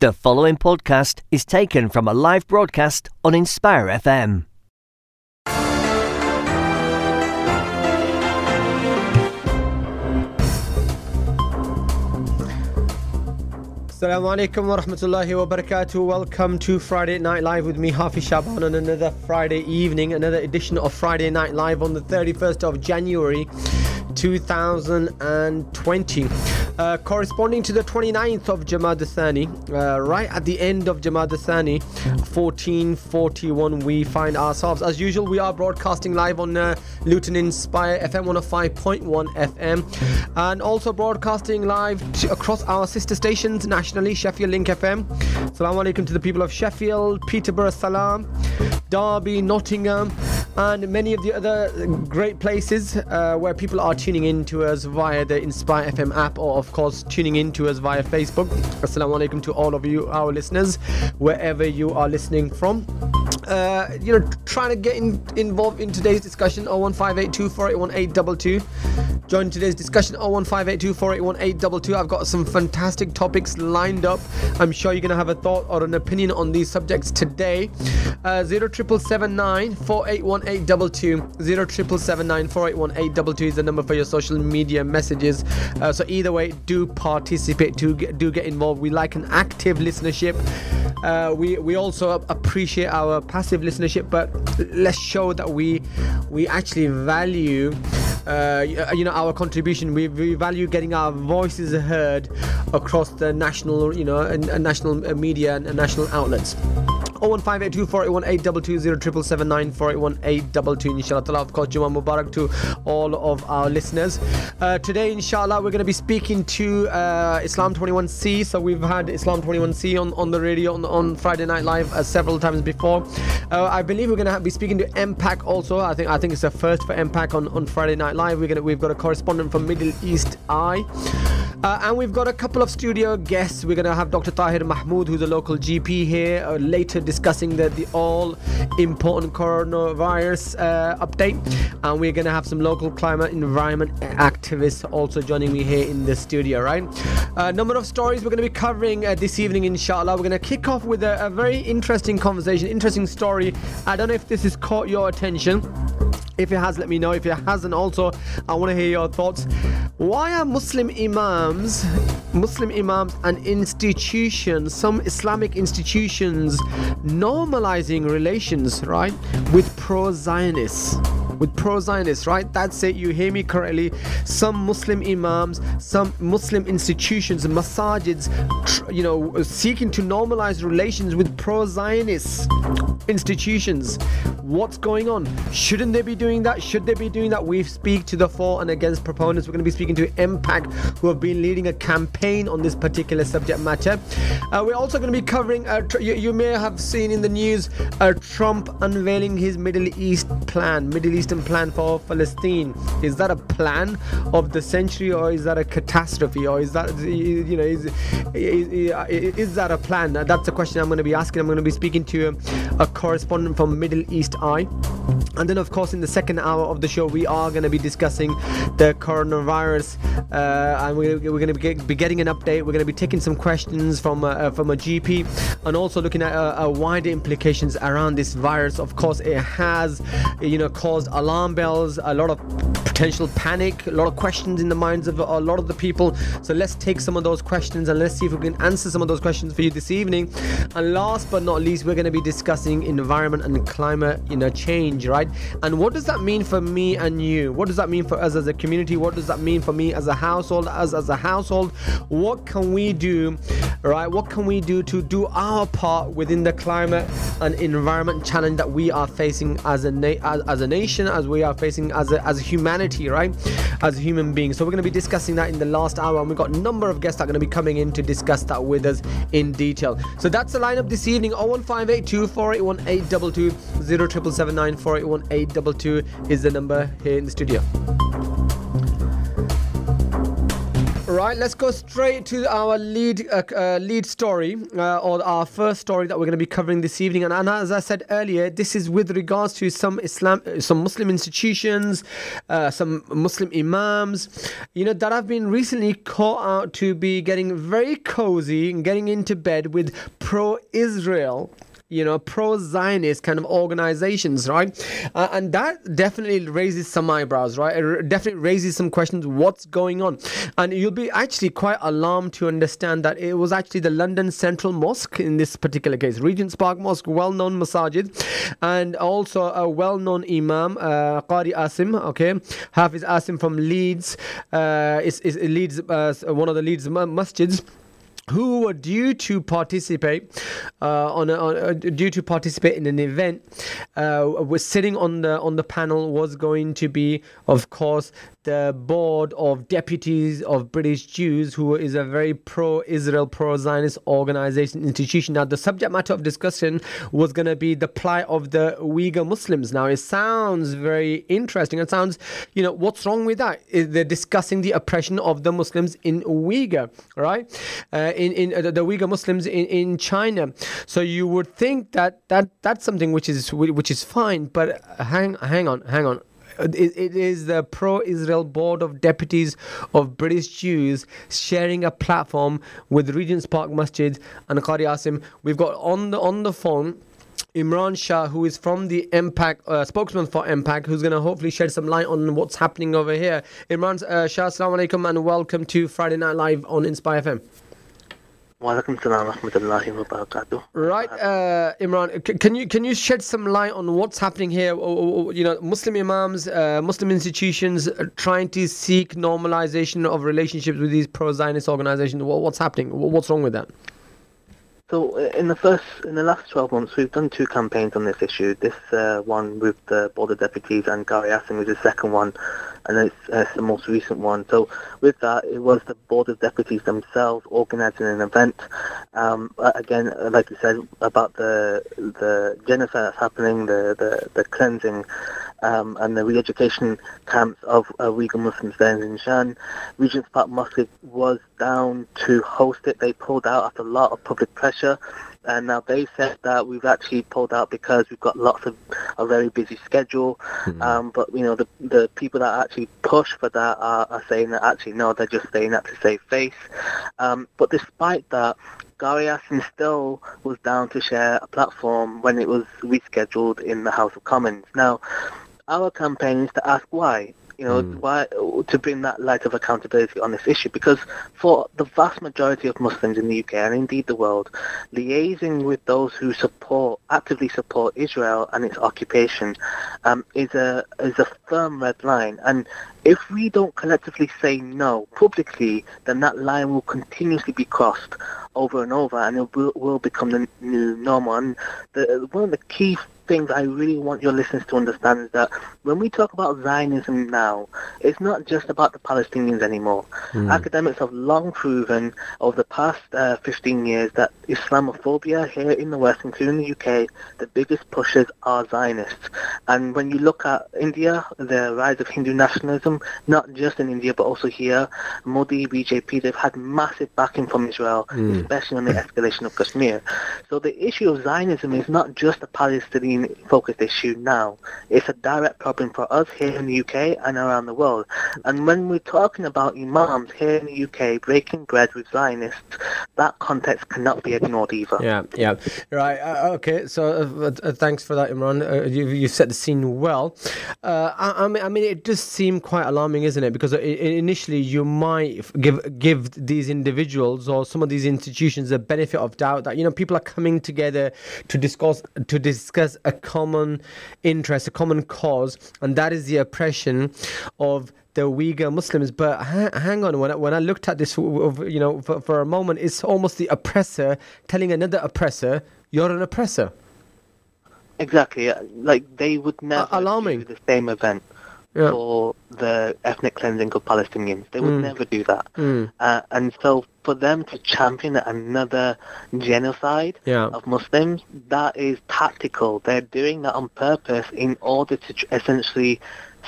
The following podcast is taken from a live broadcast on Inspire FM. Assalamu alaikum wa rahmatullahi wa barakatuh. Welcome to Friday Night Live with me, Hafiz Shaban, on another Friday evening, another edition of Friday Night Live on the 31st of January 2020. Uh, corresponding to the 29th of Jamad Thani, uh, right at the end of Jamad Thani, 1441, we find ourselves. As usual, we are broadcasting live on uh, Luton Inspire FM 105.1 FM and also broadcasting live to, across our sister stations nationally Sheffield Link FM. Assalamu alaikum to the people of Sheffield, Peterborough, Salam, Derby, Nottingham and many of the other great places uh, where people are tuning in to us via the Inspire FM app or, of course, tuning in to us via Facebook. Assalamu alaikum to all of you, our listeners, wherever you are listening from. Uh, you know, trying to get in, involved in today's discussion 01582 Join today's discussion 01582 I've got some fantastic topics lined up. I'm sure you're going to have a thought or an opinion on these subjects today. Uh, 07779 481822 is the number for your social media messages. Uh, so either way, do participate, do get, do get involved. We like an active listenership. Uh, we we also appreciate our passive listenership, but let's show that we we actually value. Uh, you know our contribution. We, we value getting our voices heard across the national, you know, and, and national media and, and national outlets. 01582 481 inshallah ta'ala of course Juma Mubarak to all of our listeners. Uh, today inshallah we're going to be speaking to uh, Islam 21C so we've had Islam 21C on, on the radio on, on Friday Night Live uh, several times before. Uh, I believe we're going to be speaking to MPAC also. I think I think it's the first for MPAC on, on Friday Night Live. We're gonna we've got a correspondent from Middle East Eye. Uh, and we've got a couple of studio guests. We're going to have Dr. Tahir Mahmood who's a local GP here uh, later discussing the, the all important coronavirus uh, update. And we're going to have some local climate environment activists also joining me here in the studio, right? A number of stories we're going to be covering uh, this evening, inshallah. We're going to kick off with a, a very interesting conversation, interesting story. I don't know if this has caught your attention. If it has, let me know. If it hasn't, also, I want to hear your thoughts. Why are Muslim imams, Muslim imams and institutions, some Islamic institutions, normalizing relations, right, with pro Zionists? With pro Zionists, right? That's it, you hear me correctly. Some Muslim imams, some Muslim institutions, masajids, you know, seeking to normalize relations with pro Zionist institutions. What's going on? Shouldn't they be doing that? Should they be doing that? We speak to the for and against proponents. We're going to be speaking to MPAC, who have been leading a campaign on this particular subject matter. Uh, we're also going to be covering, uh, tr- you, you, may have seen in the news, uh, Trump unveiling his Middle East plan, Middle Plan for Palestine. Is that a plan of the century or is that a catastrophe or is that, you know, is, is, is that a plan? That's the question I'm going to be asking. I'm going to be speaking to a correspondent from Middle East Eye. And then, of course, in the second hour of the show, we are going to be discussing the coronavirus, uh, and we're, we're going to be, be, getting an update. We're going to be taking some questions from uh, from a GP, and also looking at uh, uh, wider implications around this virus. Of course, it has, you know, caused alarm bells, a lot of potential panic, a lot of questions in the minds of a lot of the people. So let's take some of those questions and let's see if we can answer some of those questions for you this evening. And last but not least, we're going to be discussing environment and climate, you know, change, right? And what does that mean for me and you? What does that mean for us as a community? What does that mean for me as a household? As as a household, what can we do, right? What can we do to do our part within the climate and environment challenge that we are facing as a na- as, as a nation, as we are facing as a, as a humanity? right? As human beings. So we're going to be discussing that in the last hour, and we've got a number of guests that are going to be coming in to discuss that with us in detail. So that's the lineup this evening 01582 481822 is the number here in the studio. Right, let's go straight to our lead uh, uh, lead story, uh, or our first story that we're going to be covering this evening. And, and, as I said earlier, this is with regards to some Islam, some Muslim institutions, uh, some Muslim imams, you know, that have been recently caught out to be getting very cozy and getting into bed with pro-Israel you know, pro Zionist kind of organizations, right? Uh, and that definitely raises some eyebrows, right? It definitely raises some questions what's going on? And you'll be actually quite alarmed to understand that it was actually the London Central Mosque in this particular case, Regent's Park Mosque, well known masajid, and also a well known Imam, uh, Qari Asim, okay, Hafiz Asim from Leeds, uh, is, is Leeds, uh, one of the Leeds masjids who were due to participate uh, on, a, on a, due to participate in an event uh, was sitting on the on the panel was going to be of course the board of deputies of British Jews, who is a very pro Israel, pro Zionist organization, institution. Now, the subject matter of discussion was going to be the plight of the Uyghur Muslims. Now, it sounds very interesting. It sounds, you know, what's wrong with that? They're discussing the oppression of the Muslims in Uyghur, right? Uh, in in uh, the Uyghur Muslims in, in China. So you would think that, that that's something which is which is fine, but hang hang on, hang on it, it is the pro-Israel board of deputies of British Jews sharing a platform with Regent's Park Masjid and Qari Asim. We've got on the on the phone. Imran Shah, who is from the MPAC, uh, spokesman for MPAC, who's going to hopefully shed some light on what's happening over here. Imran uh, Shah, assalamu alaikum and welcome to Friday Night Live on Inspire FM. Right, uh, Imran, can you can you shed some light on what's happening here? Or, or, you know, Muslim imams, uh, Muslim institutions trying to seek normalization of relationships with these pro-Zionist organizations. What's happening? What's wrong with that? So uh, in the first, in the last 12 months, we've done two campaigns on this issue. This uh, one with the board of deputies and Qari Asim was the second one, and it's, uh, the most recent one. So with that, it was the board of deputies themselves organising an event. Um, again, like you said about the the genocide that's happening, the the, the cleansing um, and the re-education camps of uh, Uyghur Muslims there in Xinjiang. Regent's Park Mosque was down to host it. They pulled out after a lot of public pressure. And now they said that we've actually pulled out because we've got lots of a very busy schedule. Mm-hmm. Um, but you know the the people that actually push for that are, are saying that actually no, they're just saying that to save face. Um, but despite that, Qari Asim still was down to share a platform when it was rescheduled in the House of Commons. Now, our campaign is to ask why. You know, mm. why to bring that light of accountability on this issue? Because for the vast majority of Muslims in the UK and indeed the world, liaising with those who support, actively support Israel and its occupation, um, is a is a firm red line. And if we don't collectively say no publicly, then that line will continuously be crossed over and over, and it will, will become the new normal. And the, one of the key things I really want your listeners to understand is that when we talk about Zionism now, it's not just about the Palestinians anymore. Mm. Academics have long proven over the past uh, 15 years that Islamophobia here in the West, including the UK, the biggest pushers are Zionists. And when you look at India, the rise of Hindu nationalism, not just in India but also here, Modi, BJP, they've had massive backing from Israel, mm. especially on the escalation of Kashmir. So the issue of Zionism is not just a Palestinian focused issue now. It's a direct problem for us here in the UK and around the world. And when we're talking about imams here in the UK breaking bread with Zionists, that context cannot be ignored either. Yeah, yeah. Right, uh, okay. So uh, uh, thanks for that, Imran. Uh, you, you set the scene well. Uh, I, I, mean, I mean, it does seem quite alarming, isn't it? Because initially you might give give these individuals or some of these institutions the benefit of doubt that you know people are coming together to discuss to discuss a common interest, a common cause, and that is the oppression of the Uyghur Muslims. But ha- hang on, when I, when I looked at this, you know, for, for a moment, it's almost the oppressor telling another oppressor, "You're an oppressor." Exactly, like they would never alarming. do the same event yeah. for the ethnic cleansing of Palestinians. They would mm. never do that. Mm. Uh, and so for them to champion another genocide yeah. of Muslims, that is tactical. They're doing that on purpose in order to essentially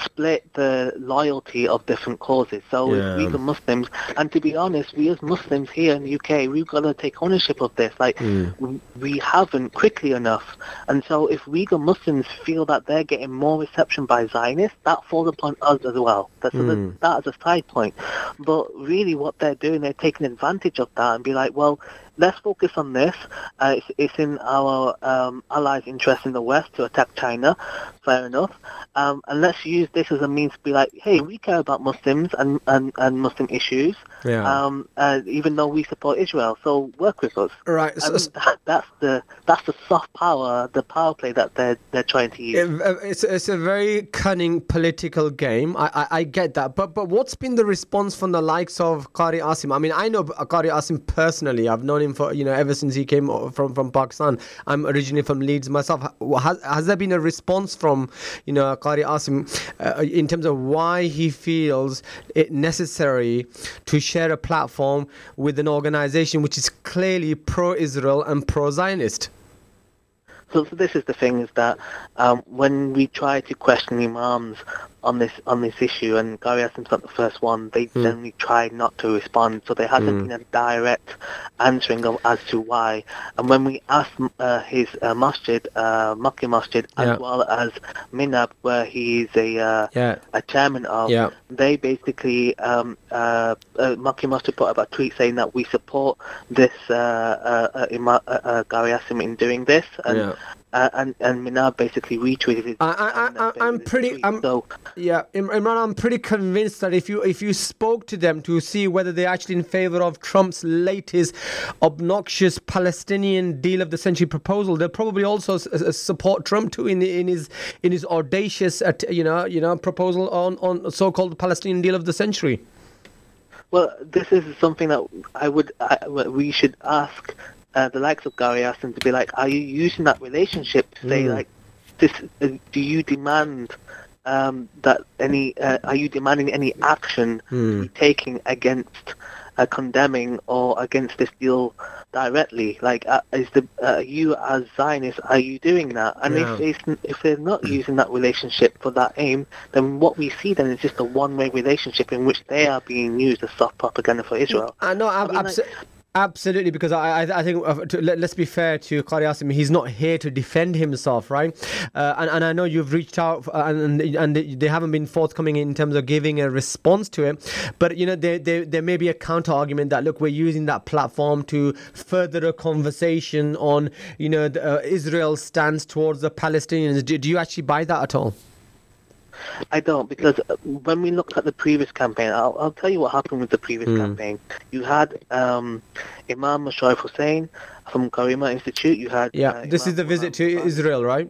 split the loyalty of different causes. So Yeah. if Uyghur Muslims, and to be honest, we as Muslims here in the UK, we've got to take ownership of this. Like Mm. we- we haven't quickly enough, and so if Uyghur Muslims feel that they're getting more reception by Zionists, that falls upon us as well. That's Mm. that as a side point. But really, what they're doing, they're taking advantage of that and be like, well, let's focus on this. Uh, it's, it's in our um, allies' interest in the West to attack China. Fair enough. Um, and let's use this as a means to be like, hey, we care about Muslims and, and, and Muslim issues, Yeah. um, uh, even though we support Israel. So work with us. right. So, that, that's the that's the soft power, the power play that they're they're trying to use. It's it's a very cunning political game. I, I I get that, but but what's been the response from the likes of Qari Asim? I mean, I know Qari Asim personally. I've known him for you know ever since he came from from Pakistan. I'm originally from Leeds myself. Has has there been a response from you know Qari Asim uh, in terms of why he feels it necessary to share a platform with an organization which is clearly pro-Israel and pro-Zionist? So, so this is the thing: is that um, when we try to question imams on this on this issue, and Qari Asim's not the first one, they Hmm. generally try not to respond. So there hasn't Mm. been a direct answering of as to why. And when we asked uh, his uh, masjid, uh, Makki Masjid, Yeah. as well as MINAB, where he's a uh, Yeah. a chairman of, Yeah. they basically um, uh, uh, Makki Masjid put up a tweet saying that we support this uh, uh, uh, Qari Asim in doing this, and. Uh, and and MINAB basically retweeted it. I- I- I- uh, I'm pretty- tweet. I'm- so Yeah, Imran, I'm pretty convinced that if you if you spoke to them to see whether they're actually in favor of Trump's latest obnoxious Palestinian deal of the century proposal, they'll probably also s- support Trump too in in his in his audacious at- you know you know proposal on on so-called Palestinian deal of the century. Well, this is something that I would I, we should ask uh, the likes of Qari Asim to be like, are you using that relationship to say Mm. like, this? Uh, do you demand um, that any? Uh, are you demanding any action be taken against? Uh, condemning or against this deal directly, like uh, is the uh, you as Zionists are you doing that? And Yeah. if if they're not using that relationship for that aim, then what we see then is just a one-way relationship in which they are being used as soft propaganda for Israel. I know, ab- mean, like- absolutely, because I, I, I think uh, to, let, us be fair to Qari Asim, he's not here to defend himself, right? Uh, and, and I know you've reached out, uh, and and they haven't been forthcoming in terms of giving a response to it. But you know, there there, there may be a counter argument that look, we're using that platform to further a conversation on you know the, uh, Israel's stance towards the Palestinians. Do, do you actually buy that at all? I don't because uh, when we looked at the previous campaign, I'll, I'll tell you what happened with the previous Mm. campaign. You had um, Imam Musharraf Hussain from Karimia Institute. You had Yeah, uh, this is the visit to Ghulam Israel, right?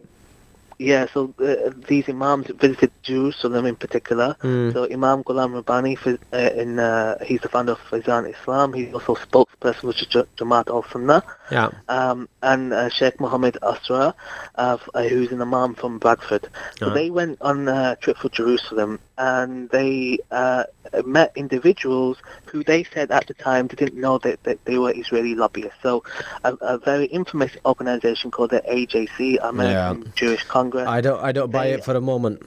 Yeah, so uh, these imams visited Jerusalem in particular. Mm. So Imam Ghulam Rabbani, uh, in, uh, he's the founder of Faizan Islam. He's also spokesperson for Jamaat al-Sunnah. Yeah. um, and uh, Sheikh Mohammed Asra, uh, uh, who's an imam from Bradford. So Right. they went on a trip for Jerusalem, and they uh, met individuals who they said at the time they didn't know that, that they were Israeli lobbyists. So a, a very infamous organization called the AJC, American Jewish Congress. I don't I don't buy They- it for a moment.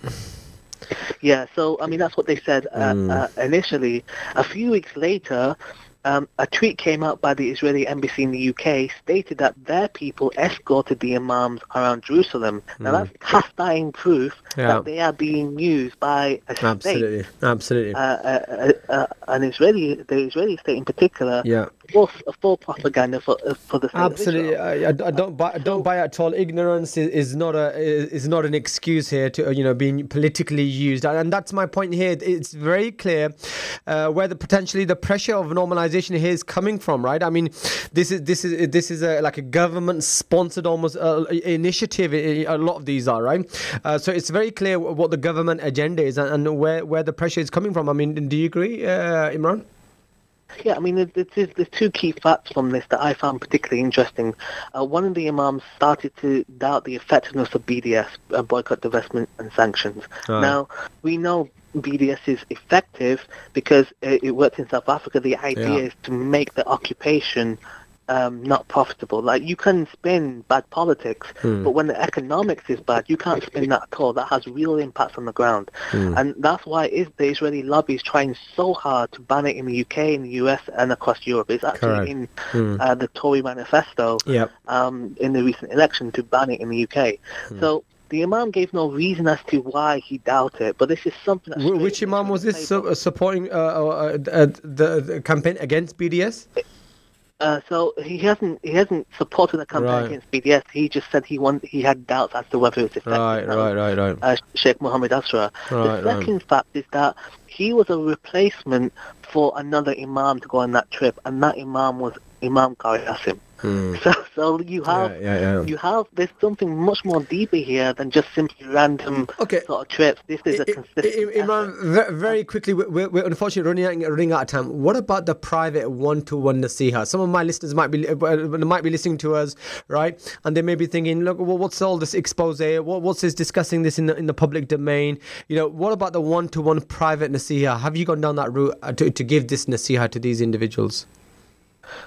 Yeah, so I mean that's what they said uh, Mm. uh, initially. A few weeks later, um, a tweet came out by the Israeli embassy in the UK stated that their people escorted the imams around Jerusalem. Now that's cast iron proof Mm. Yeah. that they are being used by a state, Absolutely, absolutely. uh, uh, uh, uh, an Israeli, the Israeli state in particular, yeah. For, for propaganda for uh, for the Absolutely, I, I don't buy I don't buy at all. Ignorance is, is not a is not an excuse here to you know being politically used, and that's my point here. It's very clear uh, where the potentially the pressure of normalization here is coming from. Right? I mean, this is this is this is a, like a government sponsored almost uh, initiative. A lot of these are right. Uh, so it's very clear what the government agenda is and, and where where the pressure is coming from. I mean, do you agree, uh, Imran? Yeah, I mean, there's, there's, two key facts from this that I found particularly interesting. Uh, one of the imams started to doubt the effectiveness of BDS, uh, boycott, divestment, and sanctions. Right. Now, we know BDS is effective because it, it worked in South Africa. The idea Yeah. is to make the occupation um, not profitable. Like you can spin bad politics, Hmm. but when the economics is bad, you can't spin that at all. That has real impacts on the ground, Hmm. and that's why is the Israeli lobby is trying so hard to ban it in the UK, in the US, and across Europe. It's actually Correct. in uh, the Tory manifesto Yep. um, in the recent election to ban it in the UK. Hmm. So. The Imam gave no reason as to why he doubted but this is something. That's Which imam was this su- supporting uh, uh, uh, the, the campaign against BDS? Uh, so he hasn't he hasn't supported the campaign Right. against BDS. He just said he want, he had doubts as to whether it's effective. Right, right, was, right, right. Uh, Sheikh Mohammed Asra. Right, the right. second fact is that he was a replacement for another imam to go on that trip, and that imam was Imam Qari Asim. Hmm. So, so you have Yeah, yeah, yeah. you have there's something much more deeper here than just simply random Okay. sort of trips. This is a I- I- consistent. I- Imran, effort. very quickly, we- we're, we're unfortunately running out, running out of time. What about the private one-to-one nasiha? Some of my listeners might be uh, might be listening to us, right? And they may be thinking, look, well, what's all this expose? What, what's this discussing this in the, in the public domain? You know, what about the one-to-one private nasiha? Have you gone down that route uh, to, to give this nasiha to these individuals?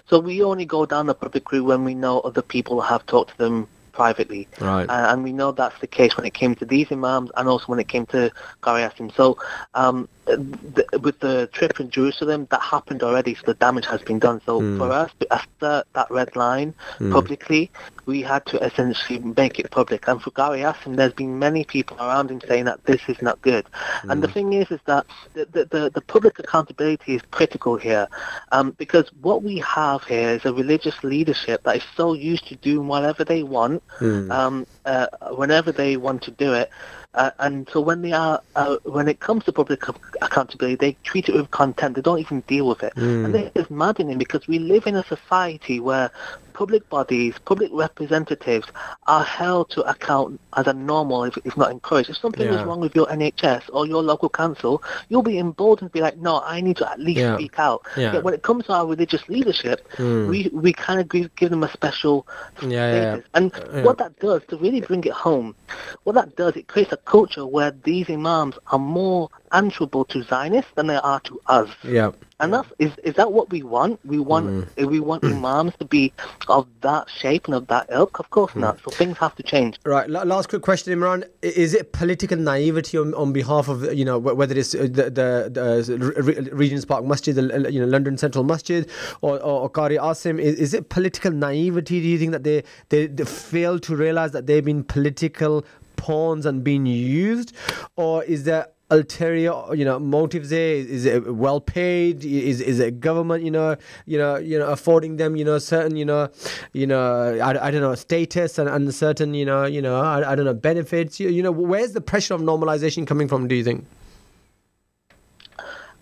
So we only go down the public route when we know other people have talked to them privately. Right. Uh, and we know that's the case when it came to these imams and also when it came to Qari Asim. So um, th- with the trip in Jerusalem, that happened already, so the damage has been done. So for us to assert that red line publicly, we had to essentially make it public. And for Qari Asim, there's been many people around him saying that this is not good. And the thing is, is that the, the, the, the public accountability is critical here um, because what we have here is a religious leadership that is so used to doing whatever they want um, uh, whenever they want to do it. Uh, and so when they are, uh, when it comes to public accountability, they treat it with contempt. They don't even deal with it, and this is maddening because we live in a society where public bodies, public representatives are held to account as a normal, if, if not encouraged. If something Yeah. is wrong with your NHS or your local council, you'll be emboldened to be like, no, I need to at least Yeah. speak out. Yeah. Yet when it comes to our religious leadership, we we kind of give, give them a special Yeah, yeah, yeah. status. And Yeah. what that does, to really bring it home, what that does, it creates a culture where these imams are more answerable to Zionists than they are to us. Yeah. And that's is is that what we want? We want eh, we want imams to be of that shape and of that ilk? Of course not. So things have to change. Right. Last quick question, Imran. Is it political naivety on, on behalf of you know whether it's uh, the the, the Re- Regent's Park Masjid, the uh, you know London Central Masjid, or or, or Qari Asim? Is, is it political naivety? Do you think that they, they they fail to realize that they've been political pawns and being used, or is there ulterior you know motives there is it well paid is is it government you know you know you know affording them you know certain you know you know i, I don't know status and, and certain you know you know I, I don't know benefits you, you know where's the pressure of normalization coming from do you think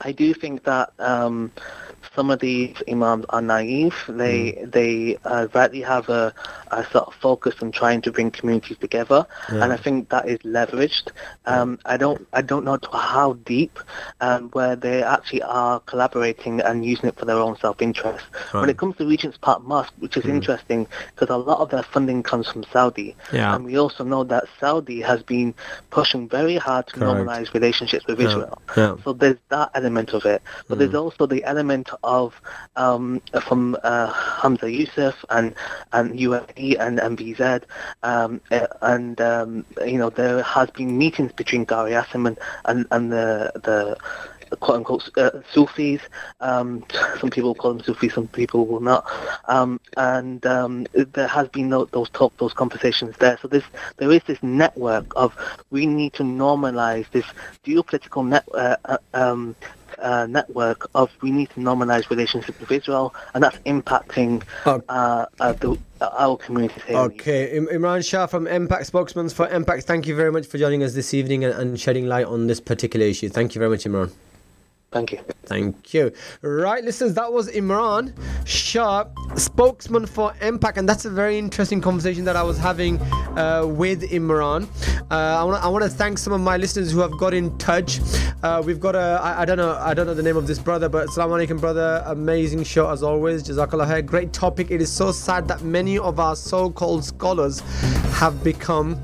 I do think that um, some of these imams are naive. They they uh, rightly have a, a sort of focus on trying to bring communities together, and I think that is leveraged. Um, I don't I don't know to how deep, um, where they actually are collaborating and using it for their own self-interest. When it comes to Regent's Park Mosque, which is interesting because a lot of their funding comes from Saudi, Yeah. and we also know that Saudi has been pushing very hard to Correct. normalize relationships with Israel. Yeah. So there's that element of it, but there's also the element of um, from uh, Hamza Yusuf and and UAE and MBZ, um, uh, and um, you know there has been meetings between Qari Asim and and, and the the quote unquote uh, Sufis. Um, some people call them Sufis, some people will not. Um, and um, there has been those, those talk, those conversations there. So this, there is this network of we need to normalize this geopolitical net, uh, uh, uh, network of we need to normalize relationships with Israel, and that's impacting uh, uh, the, our here. in the Okay, Imran Shah from MPAC Spokesman for MPAC. Thank you very much for joining us this evening and, and shedding light on this particular issue. Thank you very much, Imran. Thank you. Thank you. Right, listeners, that was Imran Shah, spokesman for MPAC, and that's a very interesting conversation that I was having uh, with Imran. Uh, I want to thank some of my listeners who have got in touch. Uh, we've got a I, I don't know I don't know the name of this brother, but Assalamu alaikum, brother. Amazing show as always. Jazakallah khair. Great topic. It is so sad that many of our so-called scholars have become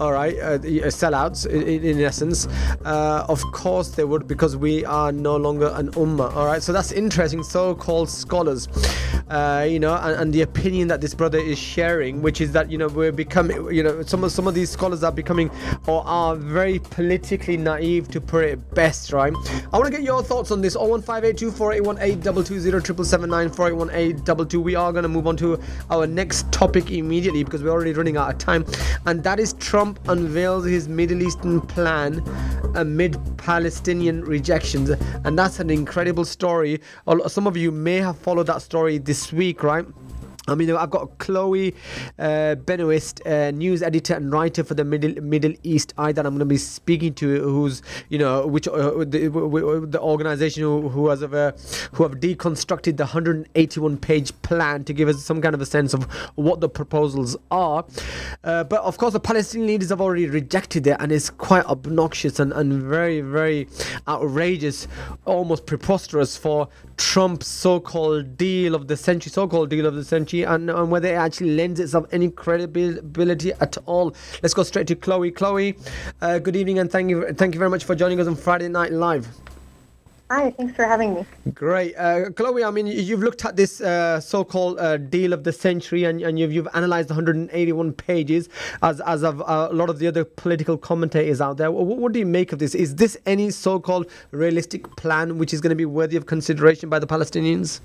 all right uh, sellouts in, in essence uh, of course they would because we are no longer an ummah all right so that's interesting so-called scholars uh, you know, and, and, the opinion that this brother is sharing, which is that you know we're becoming, you know, some of some of these scholars are becoming or are very politically naive to put it best, right? I want to get your thoughts on this. 015824818220779481822. We are going to move on to our next topic immediately because we're already running out of time, and that is Trump unveils his Middle Eastern plan amid Palestinian rejections, and that's an incredible story. Some of you may have followed that story this week, right? I mean, I've got Chloe uh, Benoist, uh, news editor and writer for the Middle Middle East Eye that I'm going to be speaking to, who's you know which uh, the, the organization who, who has uh, who have deconstructed the 181 page plan to give us some kind of a sense of what the proposals are. Uh, but of course, the Palestinian leaders have already rejected it, and it's quite obnoxious and, and very very outrageous, almost preposterous for Trump's so-called deal of the century, so-called deal of the century, and, and whether it actually lends itself any credibility at all. Let's go straight to Chloe. Chloe, uh, good evening, and thank you, thank you very much for joining us on Friday Night Live. Hi, thanks for having me. Great. Uh, Chloe, I mean, you've looked at this uh, so-called uh, deal of the century and, and you've, you've analysed 181 pages as, as of uh, a lot of the other political commentators out there. What, what, do you make of this? Is this any so-called realistic plan which is going to be worthy of consideration by the Palestinians?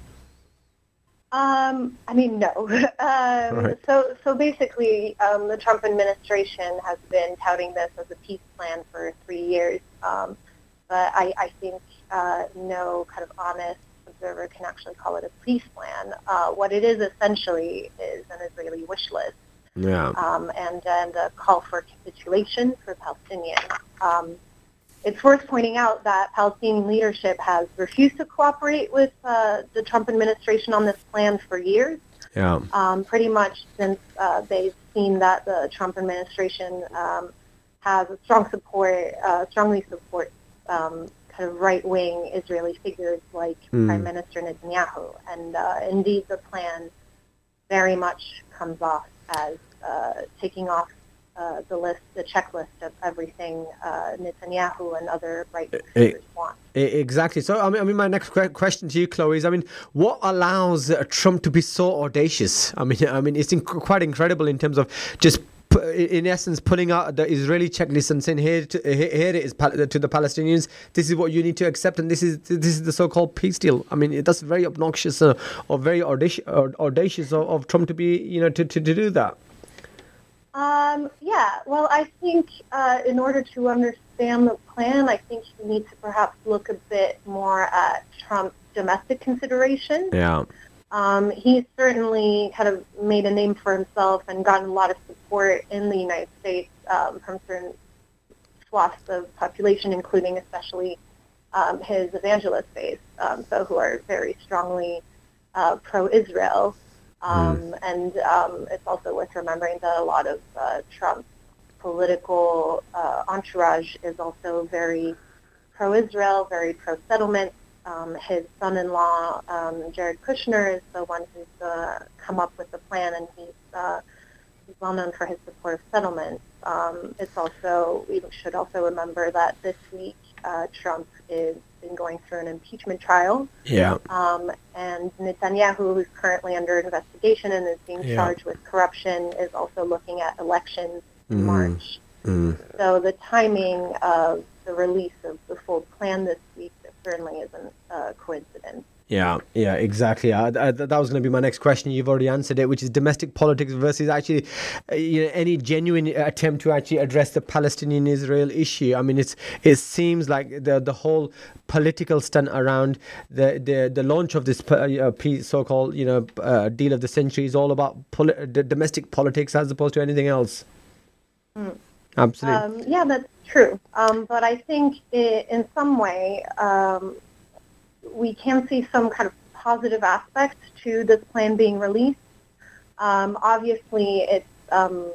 Um, I mean, no. um, right. So, so basically, um, the Trump administration has been touting this as a peace plan for three years. Um, but I, I think uh, no kind of honest observer can actually call it a peace plan. Uh, what it is essentially is an Israeli wish list. Yeah. Um, and, and a call for capitulation for Palestinians. It's worth pointing out that Palestinian leadership has refused to cooperate with uh, the Trump administration on this plan for years. Yeah. Um, pretty much since uh, they've seen that the Trump administration um, has a strong support, uh, strongly supports um, kind of right-wing Israeli figures like mm. Prime Minister Netanyahu. And uh, indeed, the plan very much comes off as uh, taking off uh, the list, the checklist of everything uh, Netanyahu and other right want. Exactly. So, I mean, I mean, my next question to you, Chloe, is: I mean, what allows Trump to be so audacious? I mean, I mean, it's inc- quite incredible in terms of just in essence pulling out the Israeli checklist and saying here to, here it is to the Palestinians this is what you need to accept and this is this is the so-called peace deal I mean that's very obnoxious uh, or very audacious, audacious of, of, Trump to be you know to, to, to do that um, yeah well I think uh, in order to understand the plan I think you need to perhaps look a bit more at Trump's domestic consideration yeah um, he's certainly kind of made a name for himself and gotten a lot of support in the United States um, from certain swaths of population, including especially um, his evangelist base, um, so who are very strongly uh, pro-Israel. Mm. And um, it's also worth remembering that a lot of uh, Trump's political uh, entourage is also very pro-Israel, very pro-settlement, um, his son-in-law, um, Jared Kushner, is the one who's uh, come up with the plan, and he's, uh, he's well known for his support of settlements. Um, it's also we should also remember that this week uh, Trump is been going through an impeachment trial. Yeah. Um, and Netanyahu, who's currently under investigation and is being yeah. charged with corruption, is also looking at elections in mm. March. Mm. So the timing of the release of the full plan this week certainly isn't a coincidence. Yeah, yeah, exactly. Uh, that was going to be my next question. You've already answered it, which is domestic politics versus actually, uh, you know, any genuine attempt to actually address the Palestinian-Israel issue. I mean, it's it seems like the the whole political stunt around the the, the launch of this uh, so-called you know uh, deal of the century is all about poli- domestic politics as opposed to anything else. Mm. Absolutely. Um, yeah, that's true. Um, but I think it, in some way um, we can see some kind of positive aspects to this plan being released. Um, obviously, it's um,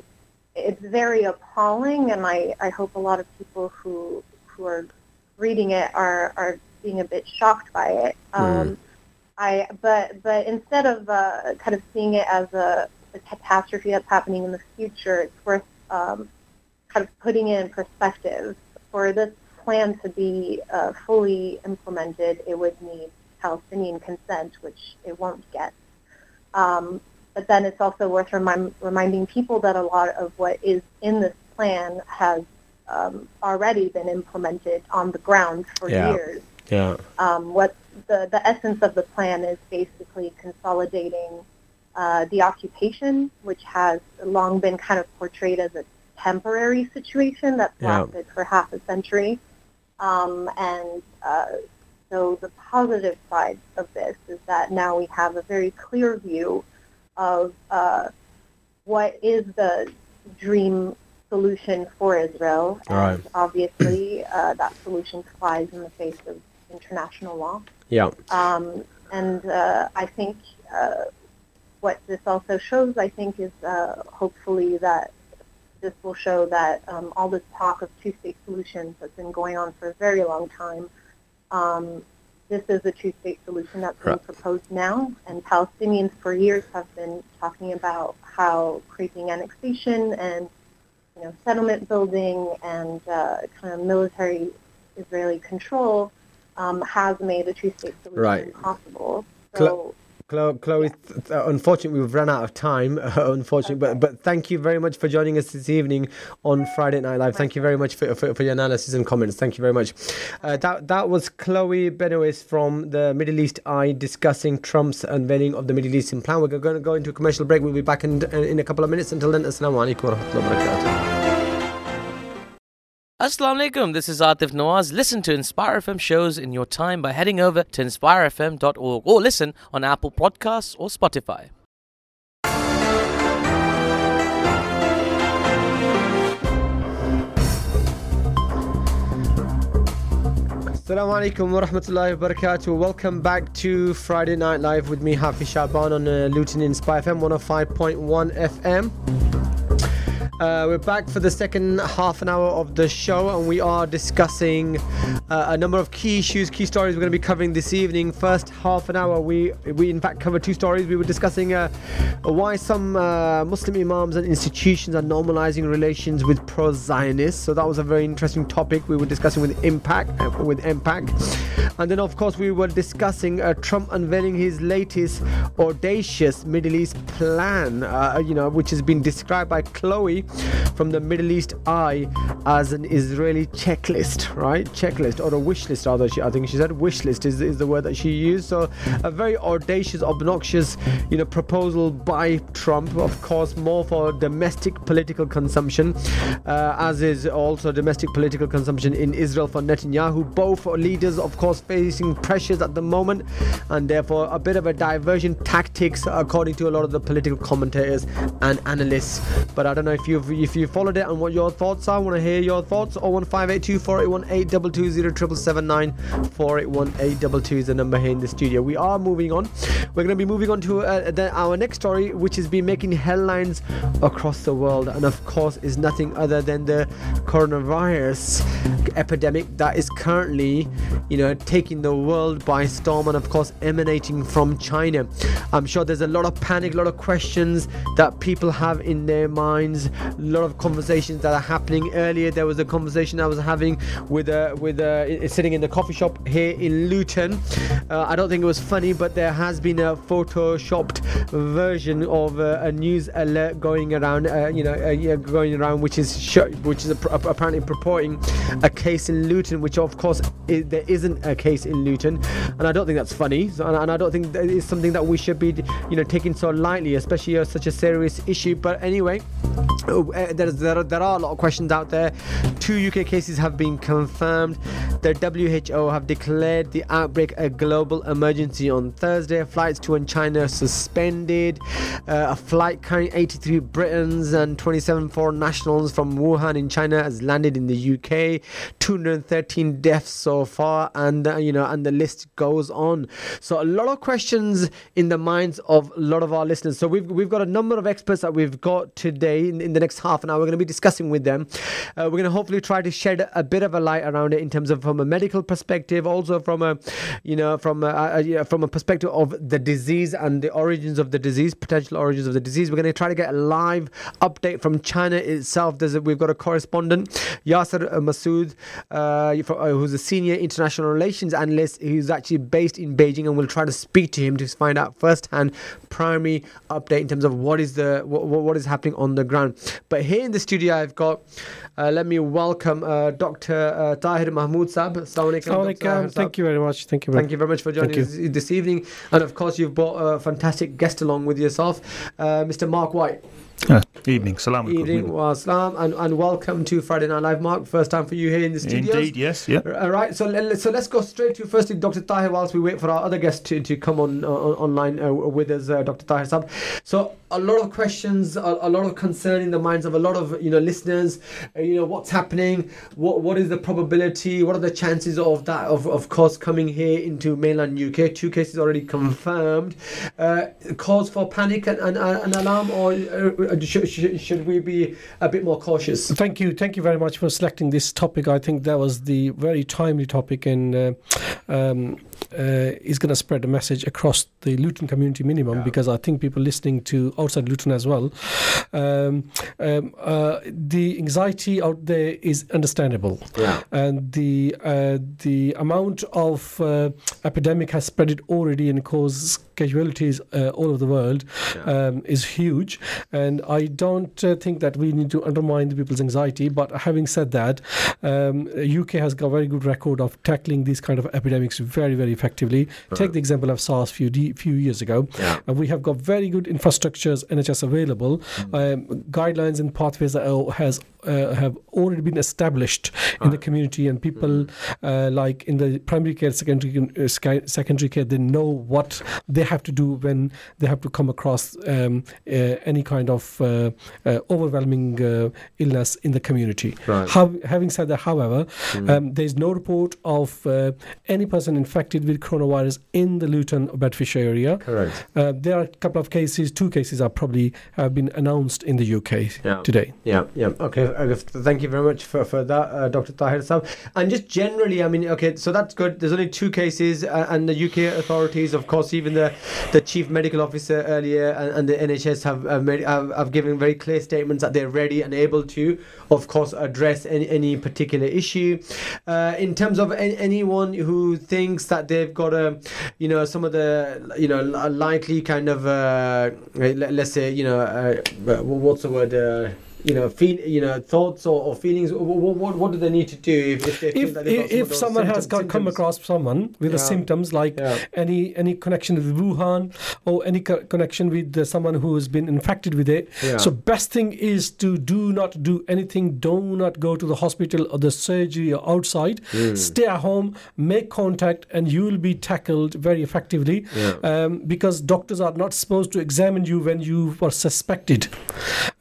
it's very appalling, and I, I hope a lot of people who who are reading it are are being a bit shocked by it. Mm. I but but instead of uh, kind of seeing it as a, a catastrophe that's happening in the future, it's worth um, kind of putting it in perspective, for this plan to be uh, fully implemented, it would need Palestinian consent, which it won't get. Um, but then it's also worth remind, reminding people that a lot of what is in this plan has um, already been implemented on the ground for Yeah. years. Yeah. Um, what the, the essence of the plan is basically consolidating uh, the occupation, which has long been kind of portrayed as a temporary situation that's Yeah. lasted for half a century. Um, and uh, so the positive side of this is that now we have a very clear view of uh, what is the dream solution for Israel. And Right. obviously, uh, that solution flies in the face of international law. Yeah. Um, and uh, I think uh, what this also shows, I think, is uh, hopefully that this will show that um, all this talk of two-state solutions that's been going on for a very long time, um, this is a two-state solution that's being Right. proposed now. And Palestinians for years have been talking about how creeping annexation and you know settlement building and uh, kind of military Israeli control um, has made a two-state solution Right. possible. So Chloe, Chloe th- th- unfortunately, we've run out of time. unfortunately, but but thank you very much for joining us this evening on Friday Night Live. Thank you very much for, for, for your analysis and comments. Thank you very much. Uh, that that was Chloe Benoist from the Middle East Eye discussing Trump's unveiling of the Middle Eastern plan. We're going to go into a commercial break. We'll be back in in a couple of minutes. Until then, assalamu alaikum Assalamu alaikum, this is Atif Nawaz. Listen to Inspire FM shows in your time by heading over to inspirefm.org or listen on Apple Podcasts or Spotify. Assalamu alaikum wa rahmatullahi wa barakatuh. Welcome back to Friday Night Live with me, Hafiz Shaban, on uh, Luton Inspire FM 105.1 FM. Uh, we're back for the second half an hour of the show, and we are discussing uh, a number of key issues, key stories we're going to be covering this evening. First half an hour, we we in fact covered two stories. We were discussing uh, why some uh, Muslim imams and institutions are normalizing relations with pro-Zionists. So that was a very interesting topic. We were discussing with MPAC, uh, with MPAC, and then of course we were discussing uh, Trump unveiling his latest audacious Middle East plan. You know, which has been described by Chloe from the Middle East Eye as an Israeli checklist, right? Checklist or a wish list, rather. I think she said wish list is, is the word that she used. So a very audacious, obnoxious, you know, proposal by Trump. Of course, more for domestic political consumption, uh, as is also domestic political consumption in Israel for Netanyahu. Both leaders, of course, facing pressures at the moment, and therefore a bit of a diversion tactics, according to a lot of the political commentators and analysts. But I don't know if you've if you followed it and what your thoughts are. I want to hear your thoughts. 01582 481 822 481 822 is the number here in the studio. We are moving on. We're going to be moving on to uh, the, our next story, which has been making headlines across the world, and of course is nothing other than the coronavirus epidemic that is currently, you know, taking the world by storm, and of course emanating from China. I'm sure there's a lot of panic, a lot of questions that people have in their minds, a lot of conversations that are happening. Earlier, there was a conversation I was having with a with a sitting in the coffee shop here in Luton. Uh, I don't think it was funny, but there has been a photoshopped version of uh, a news alert going around. Uh, you know, uh, going around, which is sh- which is ap- apparently purporting a case in Luton, which of course i there isn't a case in Luton, and I don't think that's funny, so, and, and I don't think that is something that we should be, you know, taking so lightly, especially such a serious issue. But anyway. Oh, there's, there, are, there are a lot of questions out there. Two UK cases have been confirmed. The WHO have declared the outbreak a global emergency on Thursday. Flights to and China suspended. Uh, a flight carrying 83 Britons and 27 foreign nationals from Wuhan in China has landed in the UK. 213 deaths so far, and uh, you know, and the list goes on. So a lot of questions in the minds of a lot of our listeners. So we've we've got a number of experts that we've got today in, in the next half an hour. We're going to be discussing with them. Uh, we're going to hopefully try to shed a bit of a light around it in terms of from a medical perspective, also from a, you know, from a, a, from a perspective of the disease and the origins of the disease, potential origins of the disease. We're going to try to get a live update from China itself. There's a, we've got a correspondent, Yasser Masood, uh, who's a senior international relations analyst who's actually based in Beijing, and we'll try to speak to him to find out firsthand primary update in terms of what is the what, what is happening on the ground. But here in the studio, I've got. Uh, let me welcome uh, Dr. Uh, Tahir Mahmood Sab. Assalamualaikum. Thank you very much. Thank you. Very Thank you very much for joining us this evening. And of course, you've brought a fantastic guest along with yourself, uh, Mr. Mark White. Uh, evening, salam Evening, wa salam, and, and welcome to Friday Night Live, Mark. First time for you here in the studios. Indeed, yes, yeah. All right, so so let's go straight to firstly Dr. Tahir whilst we wait for our other guest to, to come on, uh, online uh, with us, uh, Dr. Tahir Sab. So a lot of questions, a, a, lot of concern in the minds of a lot of you know listeners. Uh, you know what's happening, what what is the probability, what are the chances of that of of course coming here into mainland UK? Two cases already confirmed. Uh, cause for panic and, and, and alarm, or uh, should, should, should we be a bit more cautious? Thank you, thank you very much for selecting this topic. I think that was the very timely topic and. Uh, um, uh, is going to spread a message across the Luton community minimum yeah. because I think people listening to outside Luton as well, um, um, uh, the anxiety out there is understandable, yeah. and the uh, the amount of uh, epidemic has spread it already and caused casualties uh, all over the world yeah. um, is huge, and I don't uh, think that we need to undermine the people's anxiety. But having said that, um, UK has got a very good record of tackling these kind of epidemics very very effectively. Uh-huh. Take the example of SARS few few years ago. Yeah. Uh, we have got very good infrastructures, NHS available, mm-hmm. um, guidelines and pathways that has uh, have already been established in the community, and people mm-hmm. uh, like in the primary care, secondary uh, secondary care, they know what they have to do when they have to come across um, uh, any kind of uh, uh, overwhelming illness in the community. Right. How, having said that, however, mm-hmm. um, there is no report of any person infected with coronavirus in the Luton or Bedfordshire area. Correct. there are a couple of cases. Two cases are probably have been announced in the UK yeah. today. Yeah. Yeah. Okay thank you very much for, for that, uh, Dr. Tahir Sab. And just generally, I mean, okay, so that's good. There's only two cases, uh, and the UK authorities, of course, even the, the chief medical officer earlier and, and the NHS have, have, made, have, have given very clear statements that they're ready and able to, of course, address any, any particular issue. Uh, in terms of any, anyone who thinks that they've got a, you know, some of the, you know, likely kind of, uh, let, us say, you know, uh, what's the word? You know, feel, you know, thoughts or, or feelings? What, what, what, do they need to do if if, if, if, if someone symptoms, has got, come across someone with yeah. the symptoms like yeah. any any connection with Wuhan or any co- connection with uh, someone who has been infected with it? Yeah. So best thing is to do not do anything. Do not go to the hospital or the surgery or outside. Mm. Stay at home, make contact, and you will be tackled very effectively. Um, because doctors are not supposed to examine you when you are suspected.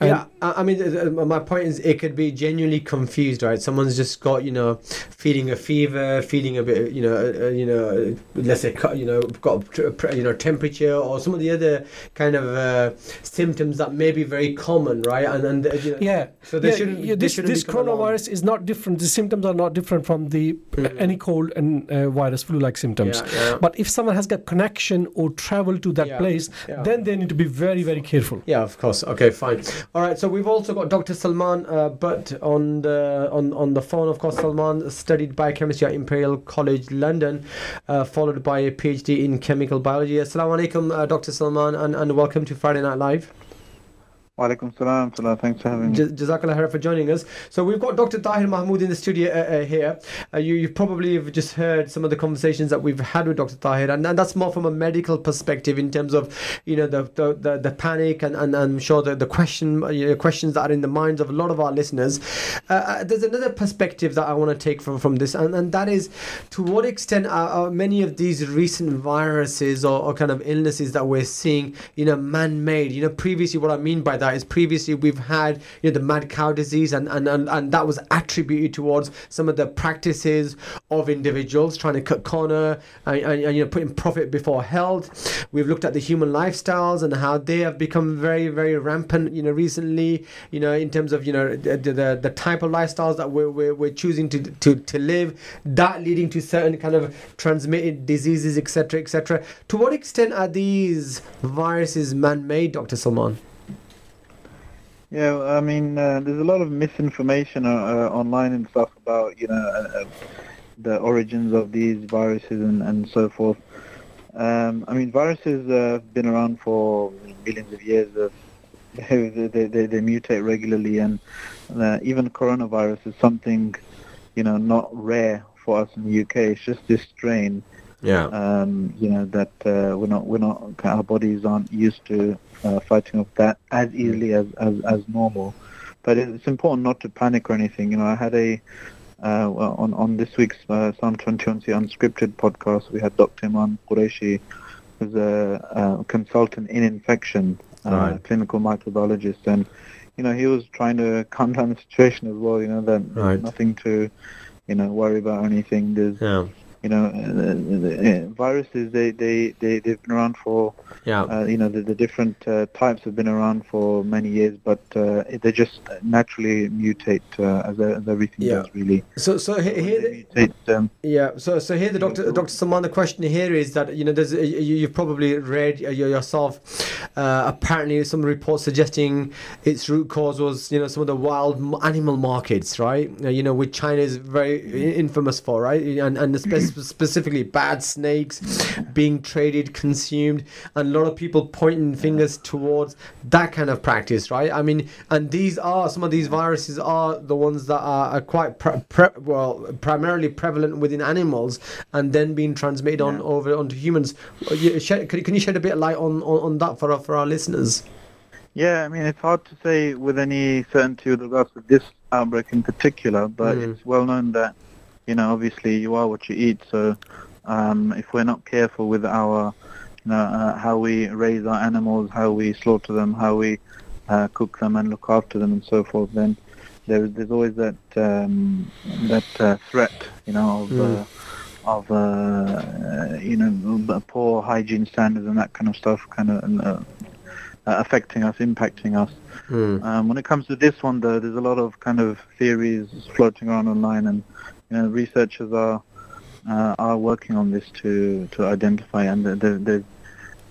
And yeah, I mean uh, my point is it could be genuinely confused right? Someone's just got you know feeling a fever feeling a bit you know uh, uh you know let's say you know got you know temperature or some of the other kind of uh, symptoms that may be very common right? And, and uh, you know, yeah. so they yeah, shouldn't yeah, this, shouldn't this coronavirus is not different. The symptoms are not different from the mm. any cold and uh, virus flu like symptoms. Yeah. but if someone has got connection or travel to that place then they need to be very very careful. Yeah of course. Okay fine all right so we've also got Dr. Salman uh, Butt on the on, on the phone. Of course, Salman studied biochemistry at Imperial College London, uh, followed by a PhD in chemical biology. Assalamu alaikum, uh, Dr. Salman, and, and welcome to Friday Night Live. Walaikum salam. Thanks for having me. Jazakallah khair for joining us. So we've got Dr. Tahir Mahmood in the studio uh, uh, here. Uh, you, you probably have just heard some of the conversations that we've had with Dr. Tahir, and, and that's more from a medical perspective in terms of, you know, the the, the, the panic and, and, and I'm sure the, the question you know, questions that are in the minds of a lot of our listeners. Uh, uh there's another perspective that I want to take from, from this, and, and that is to what extent are, are many of these recent viruses or, or kind of illnesses that we're seeing, you know, man-made. You know, previously what I mean by that that is previously we've had you know the mad cow disease and and, and, and that was attributed towards some of the practices of individuals trying to cut corner and, and, and you know putting profit before health we've looked at the human lifestyles and how they have become very very rampant you know recently you know in terms of you know the the, the type of lifestyles that we're, we're, we're choosing to, to to live that leading to certain kind of transmitted diseases etc etc to what extent are these viruses man-made dr salman Yeah, I mean, uh, there's a lot of misinformation uh, uh, online and stuff about, you know, uh, uh, the origins of these viruses and, and so forth. Um, I mean, viruses uh, have been around for millions of years. They, they, they, they mutate regularly, and uh, even coronavirus is something, you know, not rare for us in the UK. It's just this strain yeah um, you know that uh, we're not we're not our bodies aren't used to uh, fighting off that as easily as, as as normal. But it's important not to panic or anything. You know, I had a uh, on on this week's uh, Islam21c Unscripted podcast, we had Dr. Iman Qureshi, who's a, a consultant in infection, uh, Right. clinical microbiologist, and you know he was trying to calm down the situation as well. You know that Right. nothing to you know worry about or anything. There's yeah you know, uh, uh, viruses they they they they've been around for yeah uh, you know the, the different uh, types have been around for many years, but uh, they just naturally mutate uh, as, as everything Yeah. does really. so so here, When here they mutate, um, Yeah, so so here the doctor, Dr. Salman, the question here is that you know there's you, you've probably read uh, yourself. Uh, apparently, some reports suggesting its root cause was you know some of the wild animal markets, right? Uh, you know, which China is very infamous for, right? And and spe- specifically bad snakes being traded, consumed, and a lot of people pointing fingers towards that kind of practice, right? I mean, and these are some of these viruses are the ones that are, are quite pre- pre- well primarily prevalent within animals and then being transmitted on over onto humans. Can you shed a bit of light on, on, on that for our, for our listeners? yeah, I mean it's hard to say with any certainty with regards to this outbreak in particular, but Mm. it's well known that you know obviously you are what you eat. So um, if we're not careful with our you know, uh, how we raise our animals, how we slaughter them, how we uh, cook them and look after them and so forth, then there, there's always that um, that uh, threat, you know, of Mm. uh, of uh, uh, you know poor hygiene standards and that kind of stuff, kind of uh, affecting us, impacting us. Um, when it comes to this one, though, there's a lot of kind of theories floating around online, and researchers are uh, are working on this to to identify, and the, the, the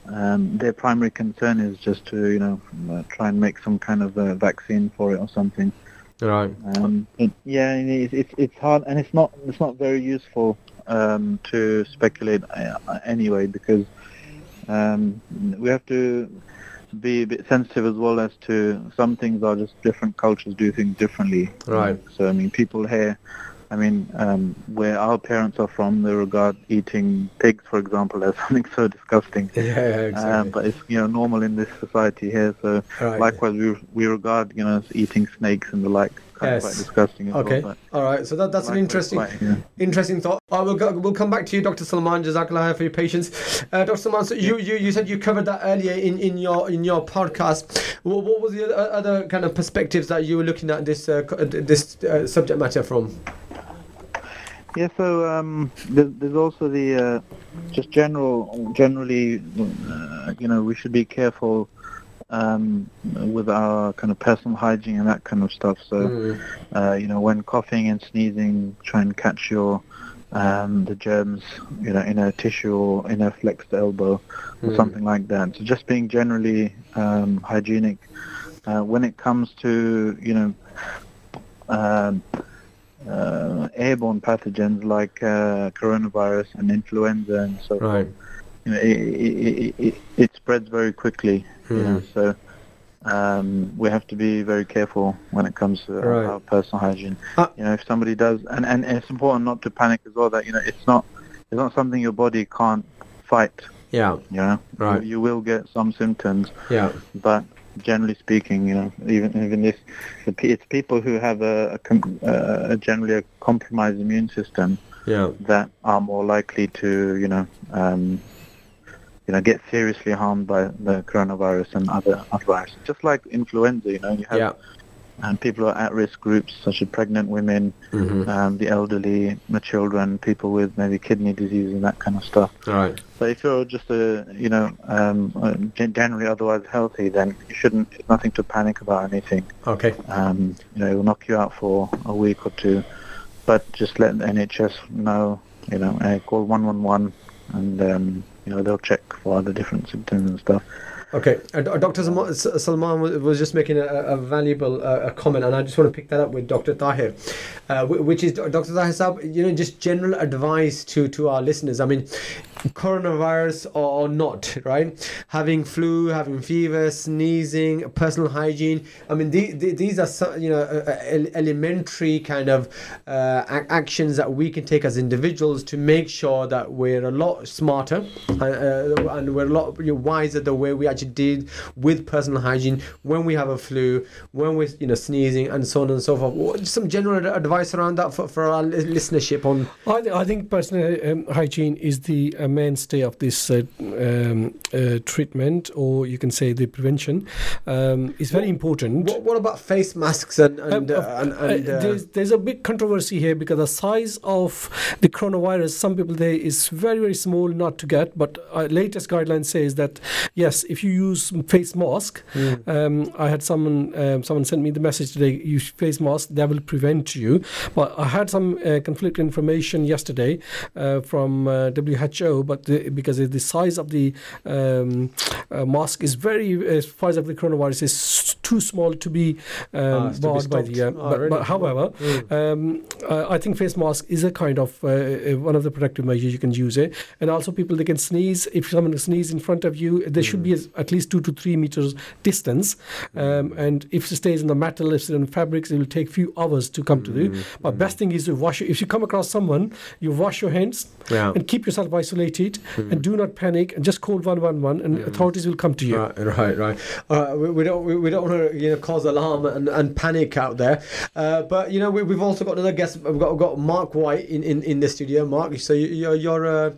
um, their primary concern is just to you know uh, try and make some kind of uh, vaccine for it or something. Right. Um, but yeah, it's, it's it's hard, and it's not it's not very useful um, to speculate uh, anyway because um, we have to be a bit sensitive as well as to some things are just different cultures do things differently. Right. So I mean, people here, I mean, um, where our parents are from, they regard eating pigs, for example, as something so disgusting. Yeah, Um, but it's you know normal in this society here. So Right. likewise, we we regard you know eating snakes and the like kind Yes. of quite disgusting as Okay. well. All right. So that, that's an interesting, quite, yeah. interesting thought. I will go, we'll come back to you, Dr. Salman. Jazakallah for your patience, uh, Dr. Salman. So you, you, you said you covered that earlier in, in your in your podcast. What, what was the other, other kind of perspectives that you were looking at this uh, this uh, subject matter from? Yeah, so um, there's, also the uh, just general, generally, uh, you know, we should be careful um, with our kind of personal hygiene and that kind of stuff. So, Mm. uh, you know, when coughing and sneezing, try and catch your um, the germs, you know, in a tissue or in a flexed elbow or Mm. something like that. So just being generally um, hygienic. Uh, when it comes to, you know, um, uh, airborne pathogens like uh, coronavirus and influenza and so forth, you know, it, it, it, it, spreads very quickly. You know, Hmm. so um, we have to be very careful when it comes to our- Right. our personal hygiene. Uh, you know, if somebody does, and, and it's important not to panic as well. That you know, it's not it's not something your body can't fight. Yeah. You know, Right. You, you will get some symptoms, Yeah. but generally speaking, you know, even even if it's people who have a, a, a generally a compromised immune system Yeah. that are more likely to, you know, um, you know, get seriously harmed by the coronavirus and other, other viruses. Just like influenza, you know, you have Yeah. And people who are at-risk groups such as pregnant women, Mm-hmm. um, the elderly, the children, people with maybe kidney disease and that kind of stuff. All right. But if you're just a, you know, um, generally otherwise healthy, then you shouldn't. Nothing to panic about anything. Okay. Um, you know, it will knock you out for a week or two, but just let the NHS know. You know, uh, call 111, and um, you know they'll check for other different symptoms and stuff. Okay, uh, Dr. Salman was- just making a, a valuable uh, a comment, and I just want to pick that up with Dr. Tahir, uh, which is Dr. Tahir Saab, you know, just general advice to, to our listeners. I mean, coronavirus or, not, right? Having flu, having fever, sneezing, personal hygiene. I mean, the, the, these are some, you know uh, uh, elementary kind of uh, ac- actions that we can take as individuals to make sure that we're a lot smarter and, uh, and we're a lot wiser the way we actually did with personal hygiene when we have a flu, when we're you know sneezing and so on and so forth. What- Some general advice around that for, for our listenership on. I, th- I think personal um, hygiene is the uh, mainstay of this uh, um, uh, treatment, or you can say the prevention. Um, it's very important. What, what about face masks and and, Um, uh, and, uh, and uh, there's, there's a big controversy here because the size of the coronavirus, some people say is very very small, not to get. But uh, latest guideline says that yes, if you use face mask, Hmm. um, I had someone um, someone sent me the message today. Use face mask, that will prevent you. But I had some uh, conflicting information yesterday uh, from uh, WHO, but the, because the size of the um, uh, mask is very, far as of the coronavirus is too small to be Ah, um, it's to be by the. Uh, Ah, but, really? but however, Mm. um, uh, I think face mask is a kind of uh, uh, one of the protective measures you can use it, and also people they can sneeze. If someone sneezes in front of you, there should Mm. be as- at least two to three meters distance. Um, and if it stays in the metal, if it's in fabrics, it will take few hours to come to you. But best thing is to wash. If you come across someone, you wash your hands Yeah. and keep yourself isolated, and do not panic, and just call one one one, and authorities will come to you. Right, right, right. Uh, we, we don't we, we don't want to you know cause alarm and, and panic out there. Uh, but you know we, we've also got another guest. We've got, we've got Mark White in, in, in the studio. Mark, so you, you're you're uh,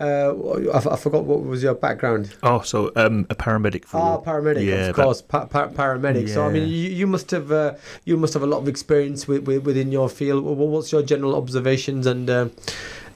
uh, I, f- I forgot what was your background. Oh, so um, a paramedic for Ah, paramedic, yeah, of course, pa- pa- paramedic. So I mean, you, you must have uh, you must have a lot of experience with, with, within your field. What's your general observations and uh,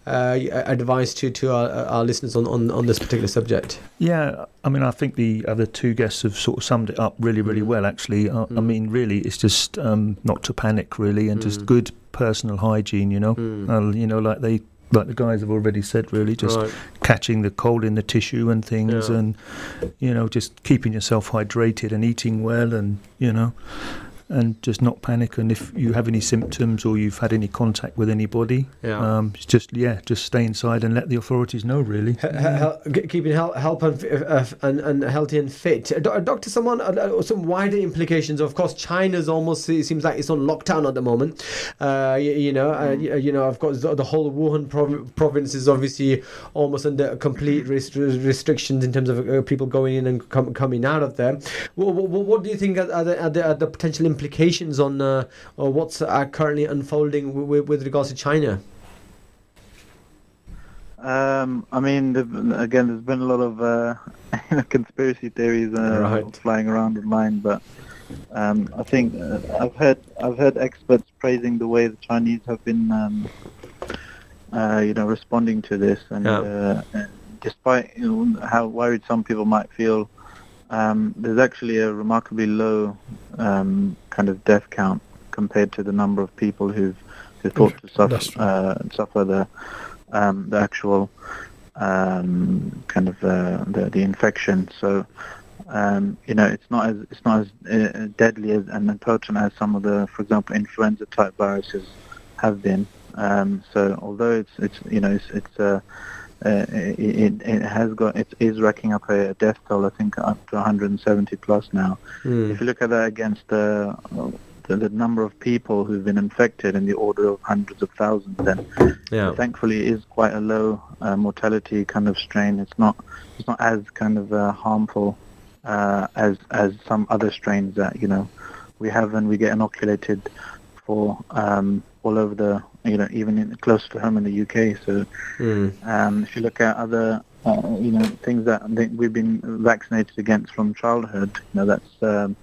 uh, advice to to our, our listeners on, on, on this particular subject? Yeah, I mean, I think the other two guests have sort of summed it up really, really Mm. well. Actually, I, I Mm. mean, really, it's just um, not to panic, really, and Mm. just good personal hygiene. You know, Mm. Uh, you know, like they, like the guys have already said, really, just Right. catching the cold in the tissue and things, Yeah. and you know, just keeping yourself hydrated and eating well, and you know. And just not panic. And if you have any symptoms or you've had any contact with anybody, Yeah. um, just yeah, just stay inside and let the authorities know. Really. He- he- keeping health, help and, uh, and and healthy and fit. Uh, Do- Doctor, Salman uh, uh, some wider implications. Of course, China's almost it seems like it's on lockdown at the moment. Uh, you, you know, uh, y- you know, of course, the, the whole Wuhan prov- province is obviously almost under complete rest- restrictions in terms of uh, people going in and com- coming out of there. What, what, what do you think are the, are the, are the potential implications on uh, or what's uh, currently unfolding with, with regards to China? Um, I mean, again, there's been a lot of uh, conspiracy theories uh, Right. flying around online, but um, I think uh, I've heard I've heard experts praising the way the Chinese have been, um, uh, you know, responding to this, and Yeah. uh, despite you know, how worried some people might feel, um, there's actually a remarkably low um, kind of death count compared to the number of people who've who thought to suffer uh, suffer the um, the actual um, kind of uh, the the infection. So um, you know it's not as it's not as uh, deadly as, and potent as some of the, for example, influenza type viruses have been. Um, so although it's it's you know it's it's uh, it, it has got it is racking up a death toll I think up to 170 plus now. Hmm. If you look at that against the, the the number of people who've been infected in the order of hundreds of thousands, then Yeah. thankfully it is quite a low uh, mortality kind of strain. It's not it's not as kind of uh, harmful uh, as as some other strains that you know we have and we get inoculated for um, all over the you know even in, close to home in the UK. So Hmm. um, if you look at other uh, you know, things that we've been vaccinated against from childhood. You know, that's um,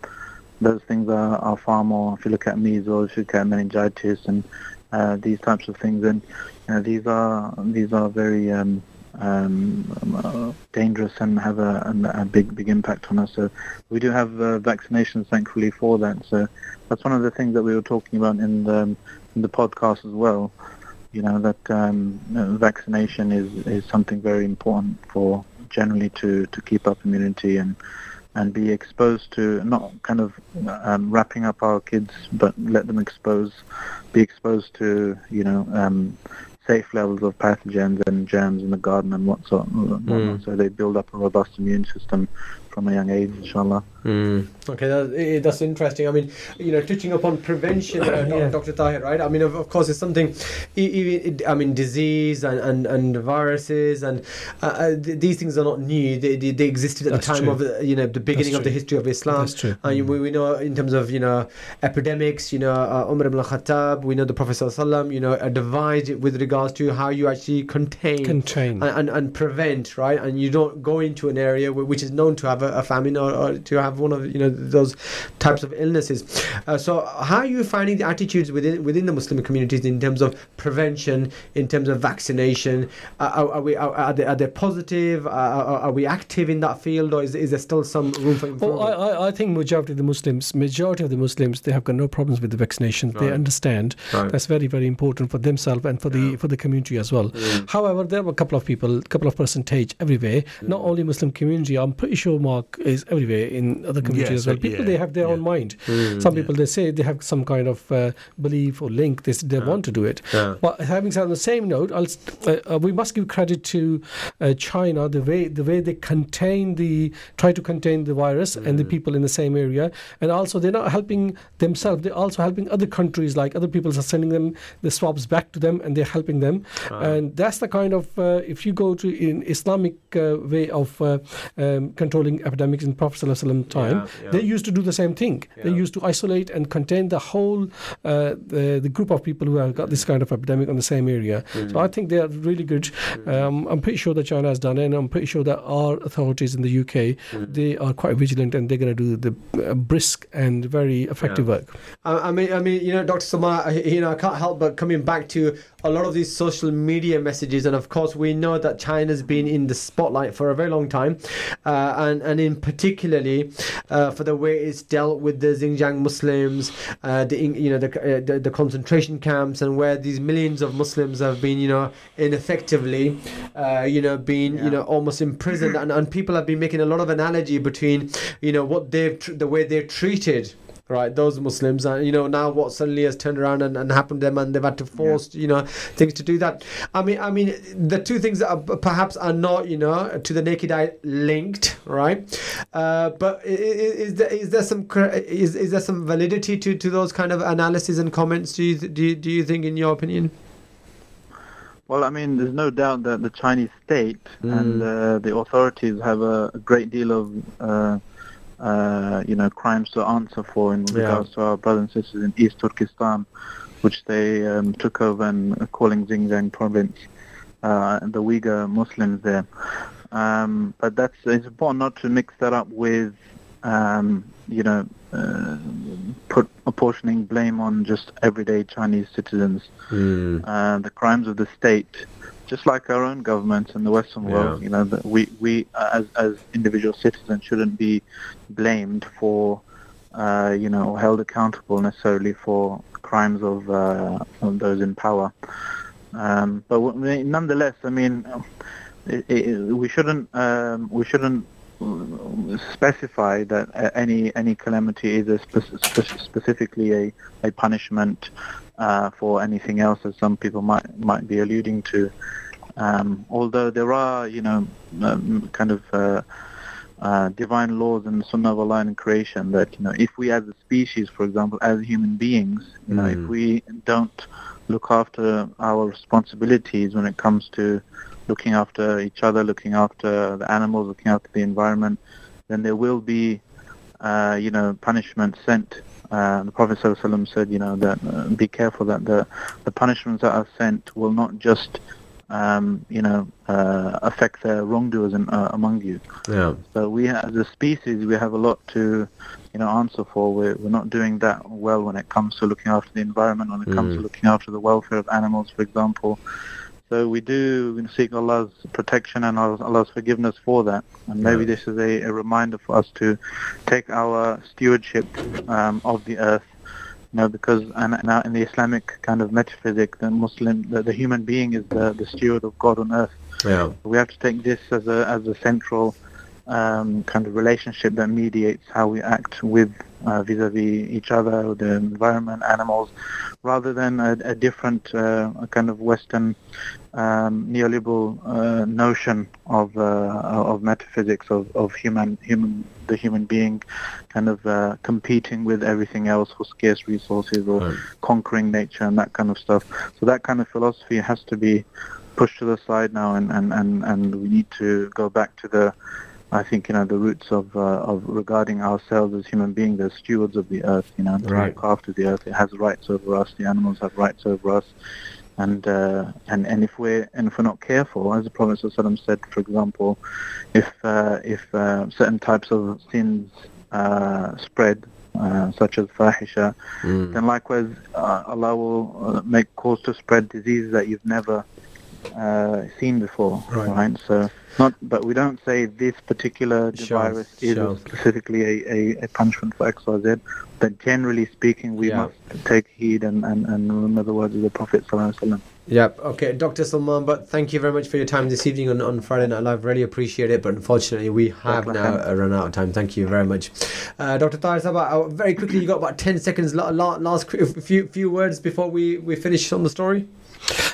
those things are, are far more. If you look at measles, if you look at meningitis, and uh, these types of things, and you know, these are these are very um, um, uh, dangerous and have a, a, big big impact on us. So we do have uh, vaccinations, thankfully, for that. So that's one of the things that we were talking about in the, the podcast as well. You know that um, vaccination is is something very important for generally to to keep up immunity and and be exposed to not kind of um, wrapping up our kids, but let them expose, be exposed to you know um, safe levels of pathogens and germs in the garden and whatnot, mm. so they build up a robust immune system from a young age, inshallah. Mm. Okay, that, that's interesting. I mean, you know, touching upon prevention, uh, yeah. Dr. Tahir, right? I mean, of, of course, it's something. Even, I mean, disease and, and, and viruses and uh, uh, these things are not new. They, they, they existed at that's the time true. of the, you know the beginning of the history of Islam. That's true. And mm. we, we know in terms of you know epidemics, you know uh, Umar ibn al Khattab, we know the Prophet sallam, you know advised with regards to how you actually contain, contain and, and, and prevent, right? And you don't go into an area which is known to have a, a famine or, or to have one of you know those types of illnesses. Uh, so how are you finding the attitudes within within the Muslim communities in terms of prevention, in terms of vaccination? Uh, are, are, we are, are, they, are they positive? Are, are, we active in that field, or is, is there still some room for improvement? Well, I, I think majority of the Muslims, majority of the Muslims, they have got no problems with the vaccination. Right. They understand right. that's very very important for themselves and for yeah. the for the community as well. Mm. However, there are a couple of people, a couple of percentage everywhere. Mm. Not only Muslim community, I'm pretty sure Is everywhere in other communities yes, as well. People yeah, they have their yeah. own mind. Mm, some people they say they have some kind of uh, belief or link. They they want to do it. But having said on the same note, uh, uh, we must give credit to uh, China the way the way they contain the try to contain the virus mm. and the hmm. people in the same area, and also they're not helping themselves. They're also helping other countries. Like other people are sending them the swabs back to them, and they're helping them. And that's the kind of uh, if you go to in Islamic uh, way of um, controlling epidemics in Prophet time, yeah, they used to do the same thing. They used to isolate and contain the whole uh, the, the group of people who have got this kind of epidemic on the same area. Mm. So I think they are really good. Mm. Um, I'm pretty sure that China has done it, and I'm pretty sure that our authorities in the UK mm. they are quite vigilant and they're going to do the uh, brisk and very effective work. I, I mean, I mean, you know, Dr. Samar, you know, I can't help but coming back to a lot of these social media messages, and of course, we know that China's been in the spotlight for a very long time, uh, and and in particularly uh, for the way it's dealt with the Xinjiang Muslims, uh, the you know the, uh, the, the concentration camps, and where these millions of Muslims have been you know ineffectively, uh, you know being yeah. you know almost imprisoned, and, and people have been making a lot of analogy between you know what they've tr- the way they're treated right those muslims and you know now what suddenly has turned around and, and happened to them and they've had to force yeah. you know things to do that i mean i mean the two things that are, perhaps are not you know to the naked eye linked right uh, but is, is, there is there some is, is there some validity to to those kind of analyses and comments do you do you, do you think in your opinion well, I mean, there's no doubt that the Chinese state mm. and uh, the authorities have a, a great deal of uh, uh, you know, crimes to answer for in yeah. regards to our brothers and sisters in East Turkestan, which they um, took over and calling Xinjiang province, uh, the Uyghur Muslims there. Um, but that's it's important not to mix that up with, um, you know, uh, put apportioning blame on just everyday Chinese citizens. Mm. the crimes of the state just like our own governments in the Western yeah. world, you know, we we as as individual citizens shouldn't be blamed for, uh, you know, held accountable necessarily for crimes of, uh, of those in power. Um, but w- nonetheless, I mean, it, it, we shouldn't um, we shouldn't specify that any any calamity is spe- spe- specifically a, a punishment uh, for anything else, as some people might might be alluding to. Um, although there are, you know, um, kind of uh, uh, divine laws in the Sunnah of Allah in creation that, you know, if we as a species, for example, as human beings, you know, mm. if we don't look after our responsibilities when it comes to looking after each other, looking after the animals, looking after the environment, then there will be, uh, you know, punishment sent uh, the Prophet ﷺ said, you know, that uh, be careful that the, the punishments that are sent will not just um, you know, uh, affect the wrongdoers in, uh, among you. Yeah. So we, as a species, we have a lot to, you know, answer for. We're, we're not doing that well when it comes to looking after the environment, when it comes Mm. to looking after the welfare of animals, for example. So we do seek Allah's protection and Allah's forgiveness for that. And maybe Yeah. this is a, a reminder for us to take our stewardship um, of the earth. You know, because and now in the Islamic kind of metaphysic, the Muslim, the, the human being is the, the steward of God on earth. Yeah. We have to take this as a as a central um, kind of relationship that mediates how we act with uh, vis-a-vis each other, the environment, animals, rather than a, a different uh, a kind of Western um, neoliberal uh, notion of uh, of metaphysics of, of human human the human being kind of uh, competing with everything else for scarce resources or Right. conquering nature and that kind of stuff. So that kind of philosophy has to be pushed to the side now, and, and, and, and we need to go back to the, I think, you know, the roots of uh, of regarding ourselves as human beings as stewards of the earth, you know, Right. look after the earth. It has rights over us. The animals have rights over us. And uh, and and if we're and if we're not careful, as the Prophet ﷺ said, for example, if uh, if uh, certain types of sins uh, spread, uh, such as fahisha, Mm. then likewise uh, Allah will uh, make cause to spread diseases that you've never uh, seen before, Right. right? So not, but we don't say this particular Sure, virus is sure. specifically a, a, a punishment for X or Z. But generally speaking, we Yeah. must take heed and, and, and remember the words of the Prophet sallallahu alaihi wasallam. Yep. Okay, Dr. Salman, Butt thank you very much for your time this evening on, on Friday Night Live. Really appreciate it, but unfortunately, we have now run out of time. Thank you very much. Uh, Dr. Tahir Sabah, uh, very quickly, you got about 10 seconds, la- la- last few, few words before we, we finish on the story.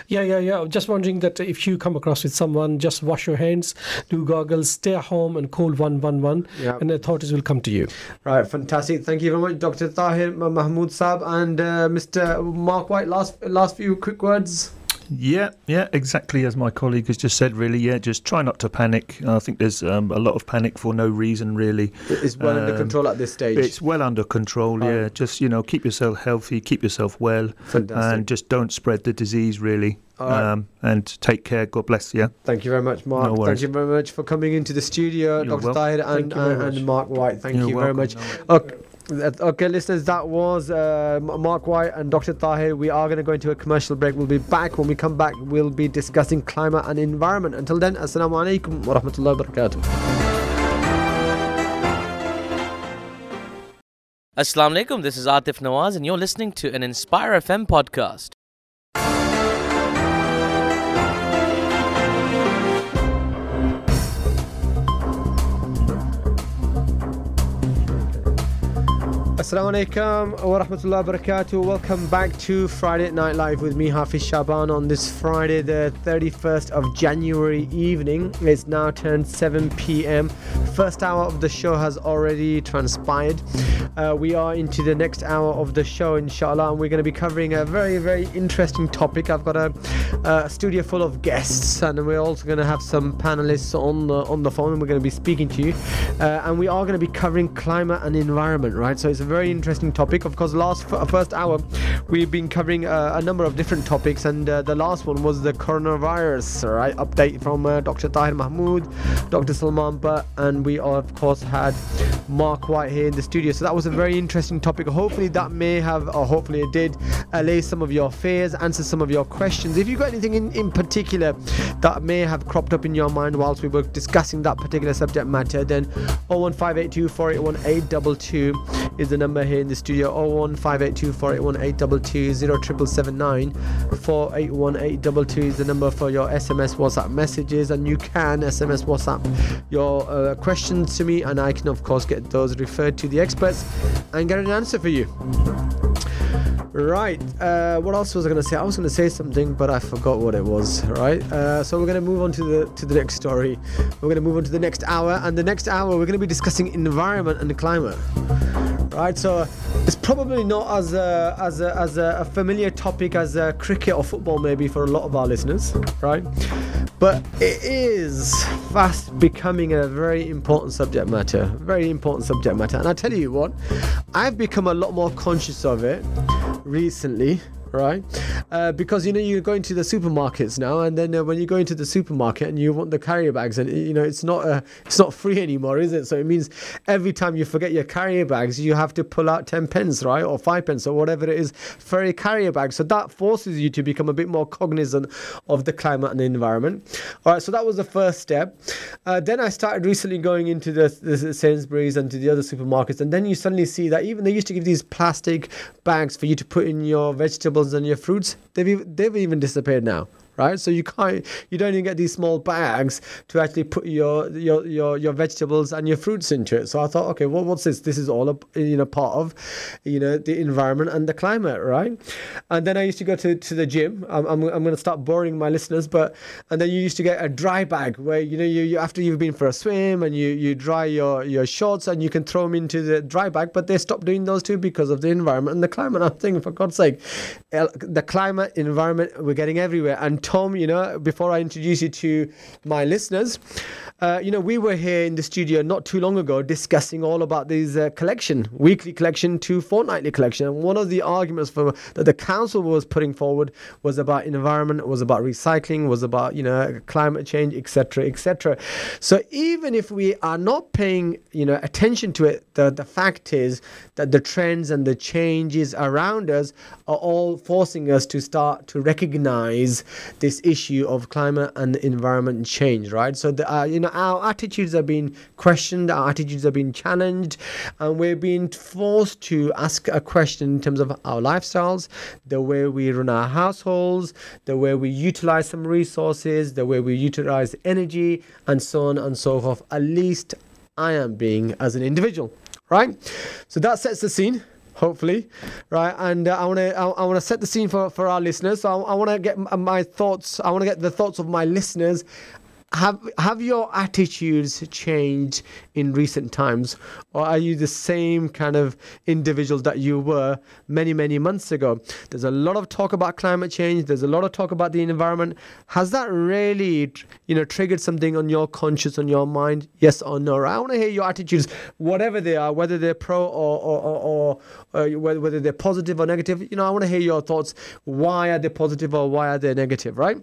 Yeah, yeah, yeah. Just wondering that if you come across with someone, just wash your hands, do goggles, stay at home, and call 111, Yeah. and the authorities will come to you. Right, fantastic. Thank you very much, Dr. Tahir Ma- Mahmood Saab and uh, Mr. Mark White. Last, last few quick words. Yeah, yeah, exactly as my colleague has just said. Really, yeah, just try not to panic. I think there's um, a lot of panic for no reason, really. It's well under Um, control at this stage. It's well under control. Right. Yeah, just you know, keep yourself healthy, keep yourself well, Fantastic. and just don't spread the disease. Really, All right. um, and take care. God bless you. Thank you very much, Mark. No Thank you very much for coming into the studio, You're Dr. welcome. Tahir and, very and, and. Mark White. Thank You're you very much. No Okay. Okay, listeners, that was uh, Mark White and Dr. Tahir. We are going to go into a commercial break. We'll be back. When we come back, we'll be discussing climate and environment. Until then, Assalamu alaikum wa rahmatullahi wa barakatuh. Assalamu alaikum, this is Atif Nawaz, and you're listening to an Inspire FM podcast. Assalamu alaikum wa rahmatullahi wa barakatuh. Welcome back to Friday Night Live with me, Hafiz Shaban, on this Friday, the 31st of January evening. It's now turned 7 p.m. First hour of the show has already transpired. Uh, we are into the next hour of the show, inshallah, and we're going to be covering a very, very interesting topic. I've got a, a studio full of guests, and we're also going to have some panelists on the, on the phone, and we're going to be speaking to you. Uh, and we are going to be covering climate and environment, right? So it's a very interesting topic. Of course, last f- first hour we've been covering uh, a number of different topics, and uh, the last one was the coronavirus, right? Update from uh, Dr. Tahir Mahmood, Dr. Salman Butt, and we of course had Mark White here in the studio. So that was a very interesting topic. Hopefully that may have, or hopefully it did, allay some of your fears, answer some of your questions. If you've got anything in, in particular that may have cropped up in your mind whilst we were discussing that particular subject matter, then 01582 481 822 is the number here in the studio 01582 481 822 0779 481 822 is the number for your SMS WhatsApp messages and you can SMS WhatsApp your uh, questions to me and I can of course get those referred to the experts and get an answer for you. Right. Uh, what else was I going to say? I was going to say something, but I forgot what it was. Right. Uh, so we're going to move on to the to the next story. We're going to move on to the next hour, and the next hour we're going to be discussing environment and climate. Right. So it's probably not as a, as a, as a, familiar topic as uh, cricket or football, maybe for a lot of our listeners. Right. But it is fast becoming a very important subject matter. Very important subject matter. And I tell you what, I've become a lot more conscious of it recently right? Uh, because you know you're going to the supermarkets now, and then uh, when you go into the supermarket and you want the carrier bags, and you know it's not uh, it's not free anymore, is it? So it means every time you forget your carrier bags, you have to pull out ten pence, right, or five pence, or whatever it is for a carrier bag. So that forces you to become a bit more cognizant of the climate and the environment. All right, so that was the first step. Uh, then I started recently going into the, the Sainsbury's and to the other supermarkets, and then you suddenly see that even they used to give these plastic bags for you to put in your vegetables and your fruits, they've they've even disappeared now right? So you can't, you don't even get these small bags to actually put your your your, your vegetables and your fruits into it. So I thought, okay, well, what's this? This is all a, you know part of, you know, the environment and the climate, right? And then I used to go to, to the gym. I'm, I'm, I'm going to start boring my listeners, but and then you used to get a dry bag where you know you, you after you've been for a swim and you you dry your your shorts and you can throw them into the dry bag, but they stopped doing those too because of the environment and the climate. I'm thinking, for God's sake, the climate, environment, we're getting everywhere and Tom, you know, before I introduce you to my listeners, uh, you know, we were here in the studio not too long ago discussing all about these uh, collection, weekly collection to fortnightly collection. And one of the arguments for that the council was putting forward was about environment, was about recycling, was about you know climate change, etc., etc. So even if we are not paying you know attention to it, the the fact is that the trends and the changes around us are all forcing us to start to recognize this issue of climate and environment change, right? So, the, uh, you know, our attitudes are being questioned, our attitudes are being challenged, and we're being forced to ask a question in terms of our lifestyles, the way we run our households, the way we utilize some resources, the way we utilize energy, and so on and so forth. At least I am being as an individual, right? So that sets the scene hopefully, right? And uh, I want to I, I want to set the scene for for our listeners. So I, I want to get my thoughts. I want to get the thoughts of my listeners have have your attitudes changed in recent times or are you the same kind of individual that you were many many months ago? There's a lot of talk about climate change. There's a lot of talk about the environment. Has that really you know triggered something on your conscience on your mind? Yes or no? I want to hear your attitudes whatever they are whether they're pro or or, or, or, uh, or whether they're positive or negative. You know i want to hear your thoughts. Why are they positive or why are they negative right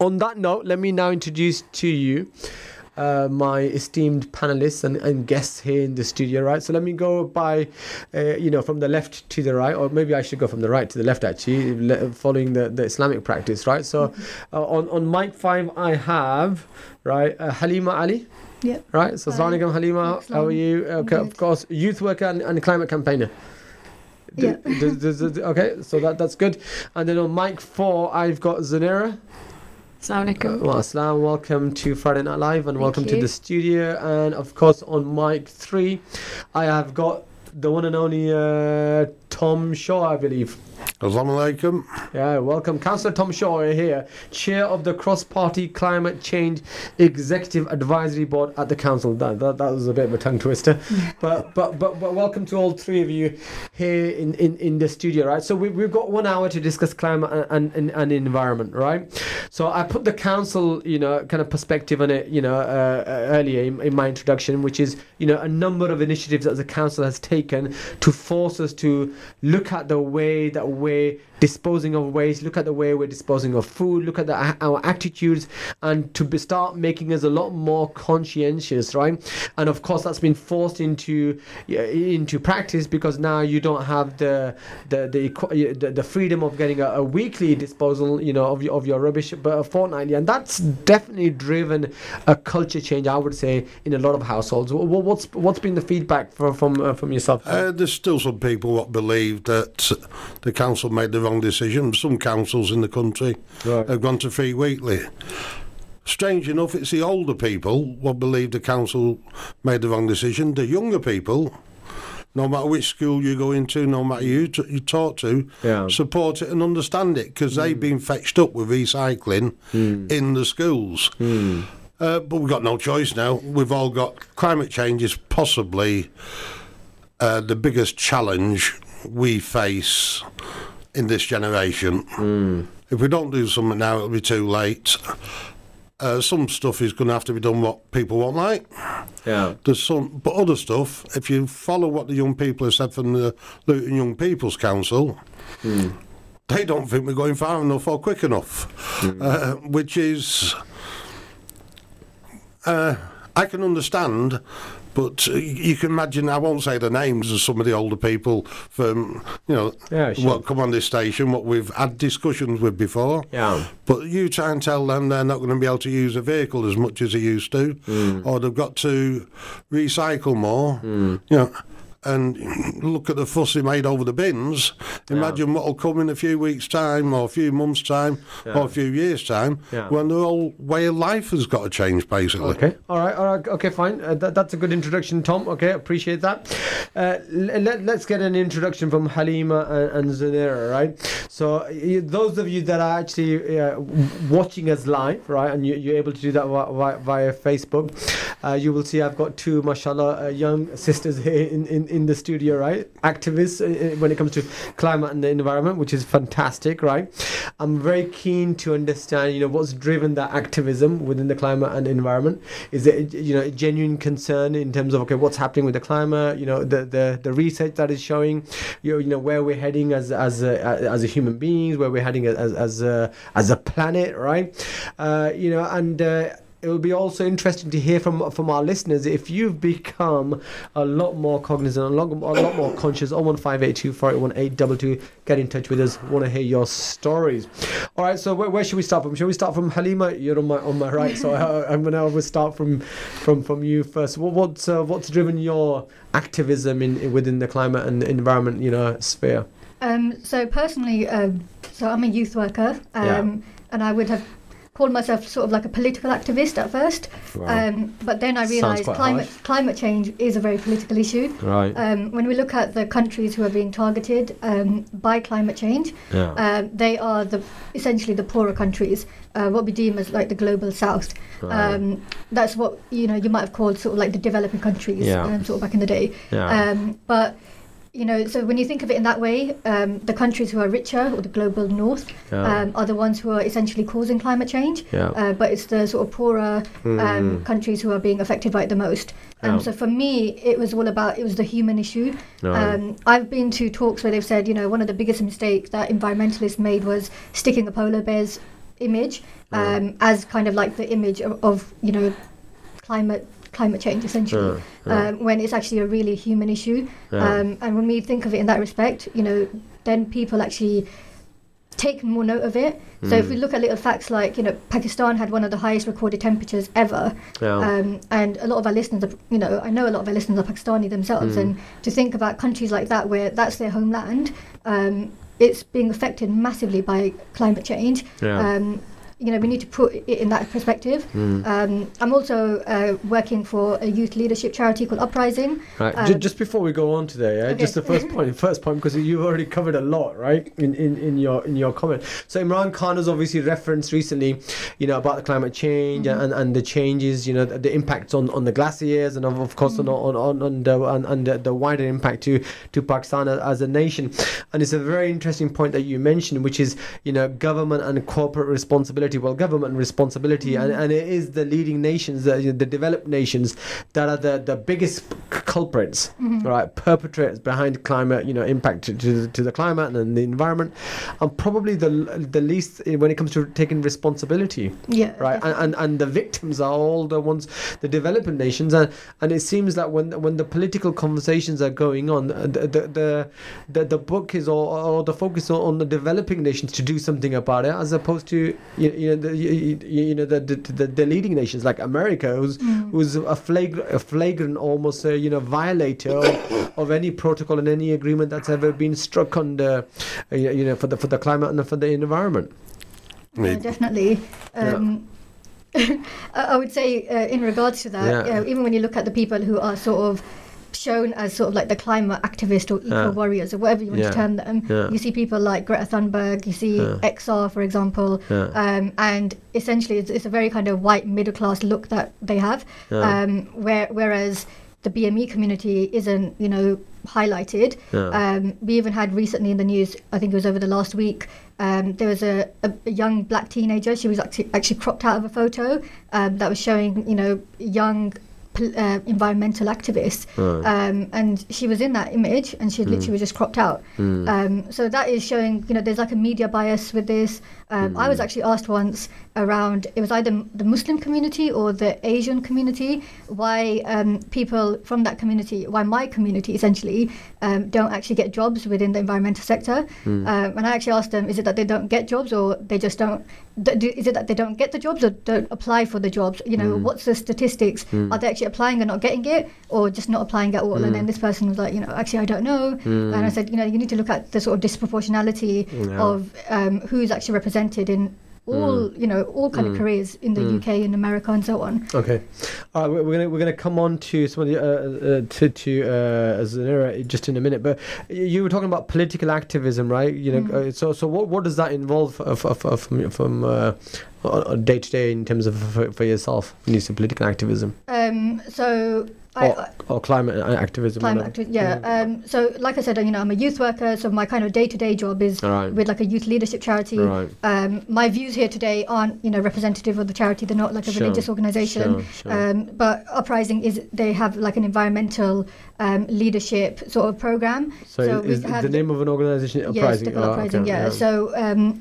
on that note, let me now introduce to you uh, my esteemed panelists and, and, guests here in the studio, right? So let me go by, uh, you know, from the left to the right, or maybe I should go from the right to the left, actually, following the, the Islamic practice, right? So uh, on, on mic five, I have, right, uh, Halima Ali. Yeah. Right. So, Assalamu alaikum, Halima. How are you? Okay, of course, youth worker and, and climate campaigner. Yeah. okay, so that that's good. And then on mic four, I've got Zanera. Assalamualaikum. Well, Assalam. Welcome to Friday Night Live and Thank welcome you. to the studio. And of course, on mic three, I have got the one and only uh, Tom Shaw, I believe. Assalamu alaikum. Yeah, welcome. Councillor Tom Shaw here, Chair of the Cross Party Climate Change Executive Advisory Board at the Council. That, that, that was a bit of a tongue twister. but, but but but welcome to all three of you here in, in, in the studio, right? So we, we've got one hour to discuss climate and, and, and environment, right? So I put the Council, you know, kind of perspective on it, you know, uh, earlier in, in my introduction, which is, you know, a number of initiatives that the Council has taken to force us to look at the way that we're disposing of waste, look at the way we're disposing of food, look at the, our attitudes, and to start making us a lot more conscientious, right? And of course, that's been forced into into practice because now you don't have the the the, the, the freedom of getting a, a, weekly disposal, you know, of your, of your rubbish, but a fortnightly, and that's definitely driven a culture change, I would say, in a lot of households. What's what's been the feedback from from, uh, from yourself? Uh, there's still some people that believe that the council made the wrong decision. Some councils in the country right. have gone to free weekly. Strange enough, it's the older people what believe the council made the wrong decision. The younger people, no matter which school you go into, no matter who t- you talk to, yeah. support it and understand it because mm. they've been fetched up with recycling mm. in the schools. Mm. Uh, but we've got no choice now. We've all got climate change is possibly uh, the biggest challenge we face in this generation. Mm. If we don't do something now, it'll be too late. Uh, some stuff is going to have to be done what people won't like. Yeah. There's some, but other stuff. If you follow what the young people have said from the Luton Young People's Council, mm. they don't think we're going far enough or quick enough, uh, which is. Uh, I can understand, but uh, you can imagine. I won't say the names of some of the older people from you know Yeah, sure. what come on this station, what we've had discussions with before. Yeah. But you try and tell them they're not going to be able to use a vehicle as much as they used to, Hmm. or they've got to recycle more. You know. And look at the fuss they made over the bins. Imagine what'll come in a few weeks' time, or a few months' time, Yeah. or a few years' time, Yeah. when the whole way of life has got to change, basically. Okay. All right. All right. Okay. Fine. Uh, that, that's a good introduction, Tom. Okay. Appreciate that. Uh, let, let's get an introduction from Halima and, and Zanera, right? So, those of you that are actually uh, watching us live, right, and you, you're able to do that via, via, via Facebook, uh, you will see I've got two, mashallah, uh, young sisters here in, in, in the studio, right? Activists uh, uh, when it comes to climate and the environment, which is fantastic, right? I'm very keen to understand, you know, what's driven that activism within the climate and environment. Is it, you know, a genuine concern in terms of okay, what's happening with the climate? You know, the the, the research that is showing, you know, you know where we're heading as as a, as a human beings, where we're heading as as a, as a planet, right? Uh, you know, and. Uh, it will be also interesting to hear from from our listeners if you've become a lot more cognizant, a lot, a lot more conscious. 01582 Get in touch with us. Want to hear your stories. All right. So where, where should we start from? Shall we start from Halima? You're on my on my right, so I, I'm gonna always start from from from you first. What what's uh, what's driven your activism in within the climate and environment you know sphere? Um, so personally, um, so I'm a youth worker, um, Yeah. and I would have called myself sort of like a political activist at first. Wow. Um, but then I realised climate harsh. climate change is a very political issue. Right. Um, when we look at the countries who are being targeted um, by climate change, Yeah. um, they are the essentially the poorer countries, uh, what we deem as like the global south. Right. Um, that's what you know you might have called sort of like the developing countries, Yeah. um, sort of back in the day. Yeah. Um, but you know, so when you think of it in that way, um, the countries who are richer or the global north Yeah. um, are the ones who are essentially causing climate change. Yeah. Uh, but it's the sort of poorer um, Mm. countries who are being affected by it the most. Um, Yeah. So for me, it was all about it was the human issue. Right. Um, I've been to talks where they've said, you know, one of the biggest mistakes that environmentalists made was sticking a polar bear's image um, as kind of like the image of, of you know climate climate change essentially Yeah, yeah. Um, when it's actually a really human issue Yeah. um, and when we think of it in that respect you know then people actually take more note of it so if we Mm. look at little facts like you know pakistan had one of the highest recorded temperatures ever um, and a lot of our listeners are, you know i know a lot of our listeners are pakistani themselves Mm. and to think about countries like that where that's their homeland um, it's being affected massively by climate change um, you know we need to put it in that perspective Mm. um, i'm also uh, working for a youth leadership charity called uprising Right. Uh, Ju- just before we go on today, yeah, okay. just the first point, first point, because you've already covered a lot, right, in, in, in your in your comment. So Imran Khan has obviously referenced recently, you know, about the climate change Mm-hmm. and, and the changes, you know, the, the impacts on, on the glaciers and of, of course Mm-hmm. on on on, the, on, on the, the wider impact to to Pakistan as, as a nation. And it's a very interesting point that you mentioned, which is you know government and corporate responsibility. Well, government responsibility, and, and it is the leading nations, the, the developed nations, that are the, the biggest culprits, right? Perpetrators behind climate, you know, impact to, to, to the climate and the environment, and probably the the least when it comes to taking responsibility yeah right and, and and the victims are all the ones the developing nations and and it seems that when when the political conversations are going on uh, the the the, the, the book is or, or the focus on, on the developing nations to do something about it as opposed to you, you know the you, you know the, the the the leading nations like America who's who's a flagrant a flagrant almost uh, you know violator of, of any protocol and any agreement that's ever been struck on the uh, you know for the for the climate and for the environment Yeah, definitely. Um, I I would say, uh, in regards to that, Yeah. you know, even when you look at the people who are sort of shown as sort of like the climate activist or eco warriors or whatever you want Yeah. to term them, Yeah. you see people like Greta Thunberg, you see Yeah. XR, for example, um, and essentially it's, it's a very kind of white middle class look that they have, um, where, whereas the BME community isn't, you know, highlighted. Um, we even had recently in the news, I think it was over the last week, um, there was a, a, young black teenager. She was actually, actually cropped out of a photo um, that was showing, you know, young uh, environmental activist, um, and she was in that image, and she literally was just cropped out. Um, so that is showing, you know, there's like a media bias with this. Um, I was actually asked once around it was either the Muslim community or the Asian community why um, people from that community, why my community essentially um, don't actually get jobs within the environmental sector. Um, and I actually asked them, is it that they don't get jobs or they just don't? do- Is it that they don't get the jobs or don't apply for the jobs? You know, what's the statistics? Are they actually applying and not getting it, or just not applying at all? And then this person was like, you know, actually I don't know. And I said, you know, you need to look at the sort of disproportionality Yeah. of um, who's actually represented in all, you know, all kind of careers in the UK, in America, and so on. Okay, right. We're we're gonna we're gonna come on to some of the uh, uh, to to uh, Zanira just in a minute. But you were talking about political activism, right? You know, uh, so so what what does that involve from from uh, day to day in terms of for, for yourself? When you say political activism Um, so I, or, or climate activism, climate activism. Yeah. Um, so, like I said, you know, I'm a youth worker, so my kind of day-to-day job is right. with like a youth leadership charity. Right. Um, my views here today aren't, you know, representative of the charity. They're not like a Sure, religious organization. sure, sure. Um, but Uprising is they have like an environmental um, leadership sort of program. So, we is have the name of an organization Yes, uprising? Oh, Uprising, okay, yeah. So, um,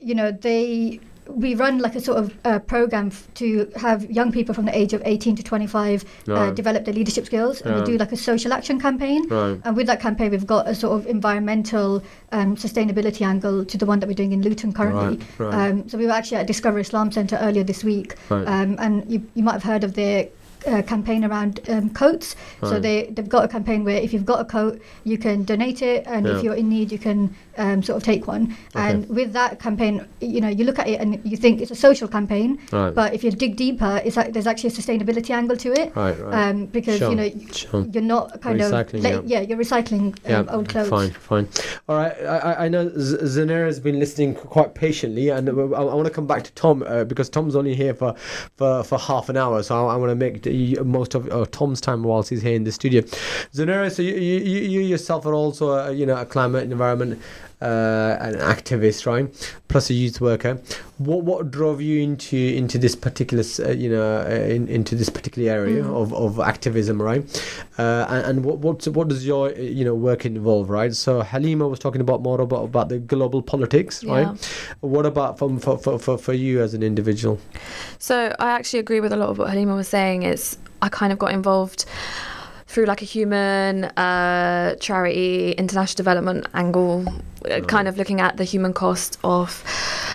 you know, they we run like a sort of uh, program f- to have young people from the age of 18 to 25 uh, develop their leadership skills, and we do like a social action campaign. Right. And with that campaign, we've got a sort of environmental um, sustainability angle to the one that we're doing in Luton currently. Right, right. Um, so we were actually at Discover Islam Centre earlier this week, Right. um, and you, you might have heard of their uh, campaign around um, coats. So they they've got a campaign where if you've got a coat, you can donate it, and Yeah. if you're in need, you can um, sort of take one. And with that campaign, you know, you look at it and you think it's a social campaign, Right. but if you dig deeper, it's like there's actually a sustainability angle to it. Right, right. Um, because Sure, you know sure. you're not kind Recycling, of yeah. yeah. you're recycling um, old clothes. Fine, fine. All right. I, I- know Z- Zanera has been listening quite patiently, and I, I want to come back to Tom uh, because Tom's only here for, for, for half an hour, so I, I want to make the, most of uh, Tom's time whilst he's here in the studio. Zanera, so you, you, you you yourself are also a, you know a climate and environment uh, an activist, right? Plus a youth worker. What what drove you into into this particular uh, you know uh, in, into this particular area of, of activism, right? Uh, and, and what what what does your uh, you know work involve, right? So Halima was talking about more about about the global politics, Yeah. right? What about from for, for, for, for you as an individual? So I actually agree with a lot of what Halima was saying. It's I kind of got involved through like a human uh, charity international development angle, Uh, kind of looking at the human cost of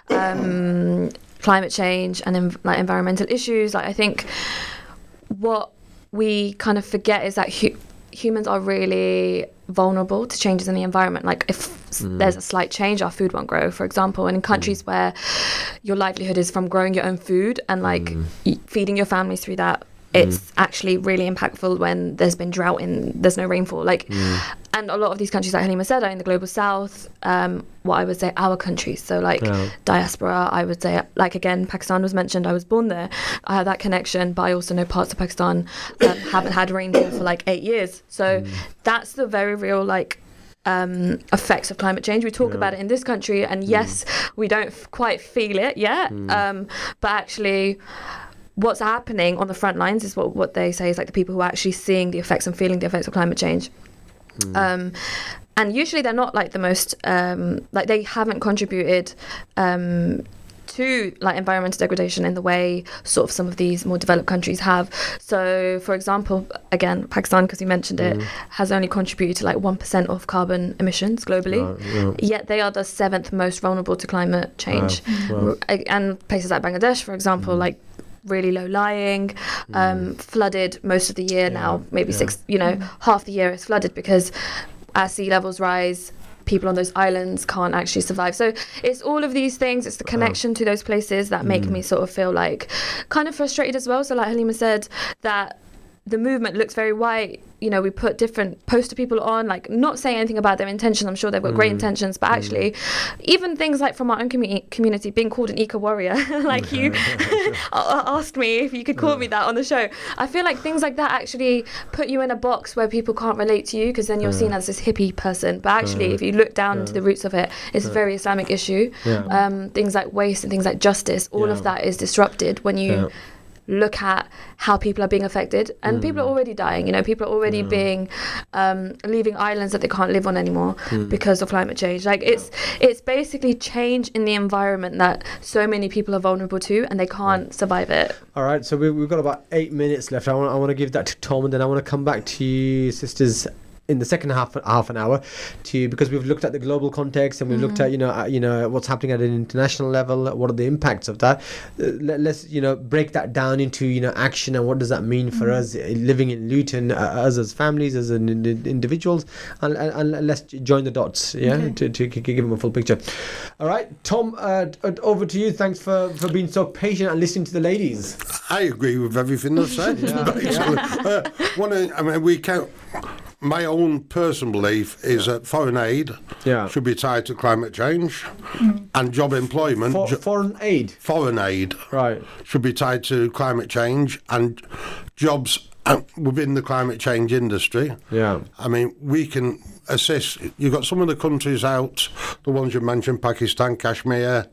um, climate change and like environmental issues. Like I think what we kind of forget is that hu- humans are really vulnerable to changes in the environment. Like if s- mm. there's a slight change, our food won't grow, for example. And in mm. countries where your livelihood is from growing your own food and like mm. y- feeding your families through that. It's actually really impactful when there's been drought and there's no rainfall. Like, and a lot of these countries, like Halima said, are in the global south. Um, what I would say, our countries. So, like Yeah. diaspora, I would say, like again, Pakistan was mentioned. I was born there. I have that connection, but I also know parts of Pakistan um, haven't had rainfall for like eight years. So that's the very real like um, effects of climate change. We talk about it in this country, and yes, we don't f- quite feel it yet. Um, but actually, what's happening on the front lines is what what they say is like the people who are actually seeing the effects and feeling the effects of climate change. Um, and usually they're not like the most um, like they haven't contributed um, to like environmental degradation in the way sort of some of these more developed countries have. So, for example, again, Pakistan, because you mentioned it, has only contributed to like one percent of carbon emissions globally. Yet they are the seventh most vulnerable to climate change. Wow. R- And places like Bangladesh, for example, like really low lying, um, mm. flooded most of the year now. Maybe six, you know, mm. half the year is flooded because as sea levels rise, people on those islands can't actually survive. So it's all of these things. It's the uh-huh. connection to those places that make me mm. sort of feel like kind of frustrated as well. So like Halima said, that the movement looks very white. You know, we put different poster people on, like not saying anything about their intentions. I'm sure they've got great intentions, but actually, even things like from our own community, community being called an eco warrior, like you asked me if you could call me that on the show. I feel like things like that actually put you in a box where people can't relate to you because then you're seen as this hippie person. But actually, if you look down to the roots of it, it's a very Islamic issue. Yeah. Um, things like waste and things like justice, all Yeah. of that is disrupted when you Yeah. Look at how people are being affected, and people are already dying. You know, people are already being um, leaving islands that they can't live on anymore because of climate change. Like it's it's basically change in the environment that so many people are vulnerable to, and they can't survive it. All right, so we, we've got about eight minutes left. I want, I want to give that to Tom, and then I want to come back to you, sisters, in the second half half an hour, to because we've looked at the global context and we've looked at you know uh, you know what's happening at an international level. What are the impacts of that? Uh, let, us you know break that down into you know action and what does that mean for us uh, living in Luton, uh, us as families, as an ind- individuals, and, and, and let's join the dots, yeah, to, to g- give them a full picture. All right, Tom, uh, over to you. Thanks for for being so patient and listening to the ladies. I agree with everything they've said. basically. Uh, one, of- I mean, we count. My own personal belief is that foreign aid Yeah. should be tied to climate change, and job employment. For, foreign aid, foreign aid right? should be tied to climate change and jobs uh, within the climate change industry. Yeah. I mean, we can assist. You've got some of the countries out, the ones you mentioned, Pakistan, Kashmir,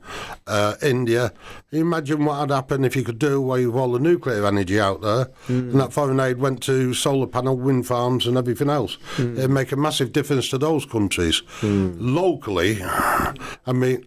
uh, India. Imagine what would happen if you could do away with all the nuclear energy out there hmm. and that foreign aid went to solar panel, wind farms, and everything else. Hmm. It'd make a massive difference to those countries. Hmm. Locally, I mean,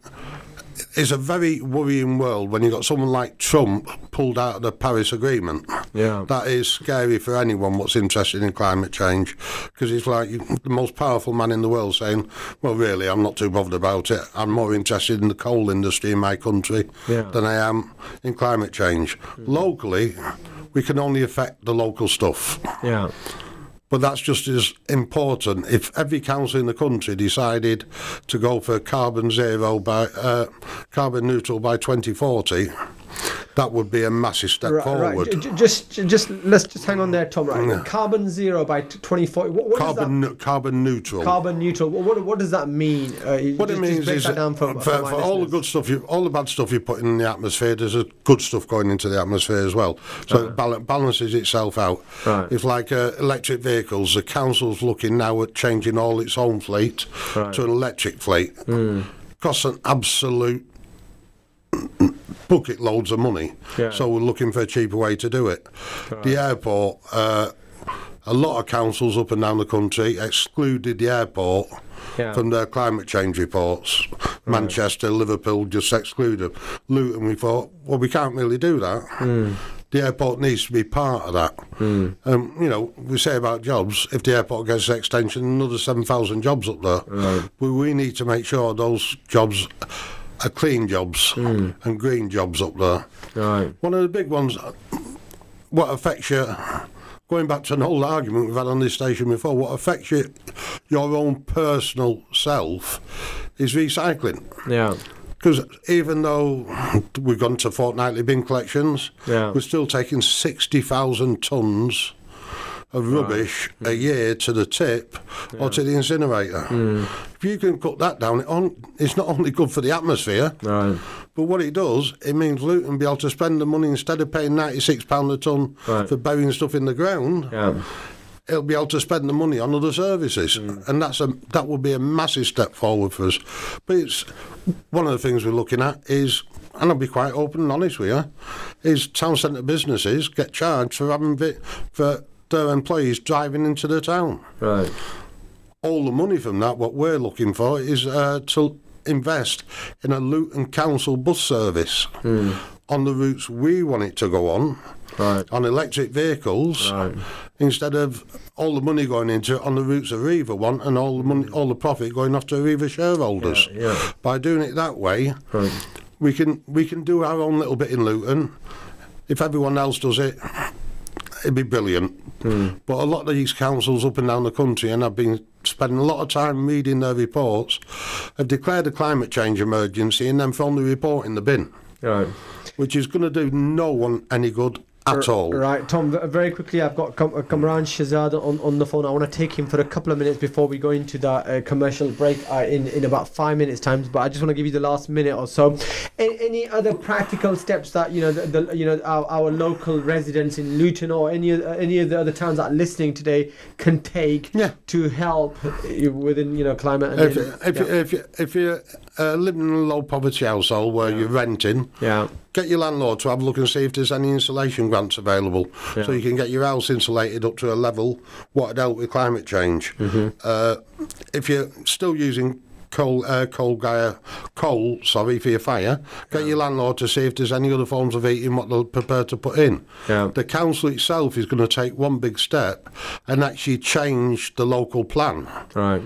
it's a very worrying world when you've got someone like Trump pulled out of the Paris Agreement. Yeah. That is scary for anyone what's interested in climate change because it's like the most powerful man in the world saying, well, really, I'm not too bothered about it. I'm more interested in the coal industry in my country Yeah. than I am in climate change. Locally, we can only affect the local stuff. Yeah. But that's just as important. If every council in the country decided to go for carbon zero by uh, carbon neutral by 2040, that would be a massive step Right, forward. right. Just, just let's just hang on there, Tom. Right, Yeah. carbon zero by 2040. What, what Carbon ne- carbon neutral. Carbon neutral. What, what, does that mean? Uh, What just, it means is that that down for, for, for all the good stuff, you, all the bad stuff you put in the atmosphere, there's a good stuff going into the atmosphere as well. So it bal- balances itself out. Right. It's like uh, electric vehicles. The council's looking now at changing all its own fleet Right. to an electric fleet. Hmm. Costs an absolute bucket loads of money. Yeah. So we're looking for a cheaper way to do it. The airport. Uh, a lot of councils up and down the country excluded the airport Yeah. from their climate change reports. Manchester, Liverpool just excluded. Luton, we thought, well, we can't really do that. Hmm. The airport needs to be part of that. Um, you know, we say about jobs, if the airport gets an extension, another 7,000 jobs up there. But we need to make sure those jobs are clean jobs hmm. and green jobs up there. Right. One of the big ones, what affects you, going back to an old argument we've had on this station before, what affects you, your own personal self is recycling. Yeah. Because even though we've gone to fortnightly bin collections, Yeah. we're still taking 60,000 tonnes of rubbish a year to the tip or to the incinerator. Hmm. If you can cut that down, it on, it's not only good for the atmosphere, Right. but what it does, it means Luton be able to spend the money instead of paying £96 a tonne Right. for burying stuff in the ground. Yeah. It'll be able to spend the money on other services, hmm. and that's a that would be a massive step forward for us. But it's one of the things we're looking at is, and I'll be quite open and honest with you, is town centre businesses get charged for having vi- for their uh, employees driving into the town. Right. All the money from that, what we're looking for is uh, to invest in a Luton Council bus service hmm. on the routes we want it to go on Right. on electric vehicles Right. instead of all the money going into it on the routes Arriva want and all the money, hmm. all the profit going off to Riva shareholders. Yeah, yeah. By doing it that way, Right. we can we can do our own little bit in Luton. If everyone else does it, it'd be brilliant. Hmm. But a lot of these councils up and down the country, and I've been spending a lot of time reading their reports, have declared a climate change emergency and then thrown the report in the bin, Right. which is going to do no one any good at all. Right, Tom. Very quickly, I've got Kam- uh, Kamran Shahzad on, on the phone. I want to take him for a couple of minutes before we go into that uh, commercial break uh, in in about five minutes' time. But I just want to give you the last minute or so. A- any other practical steps that you know the, the you know our, our local residents in Luton or any of- uh, any of the other towns that are listening today can take Yeah. to help uh, within you know climate and If, and- if, yeah. if, you- if you're uh, living in a low poverty household where you're renting, Yeah. get your landlord to have a look and see if there's any insulation grants available, Yeah. so you can get your house insulated up to a level what help with climate change. Mm-hmm. Uh, if you're still using coal, uh, coal, gas, coal, sorry, for your fire, get your landlord to see if there's any other forms of heating what they're prepared to put in. Yeah. The council itself is going to take one big step and actually change the local plan. Right.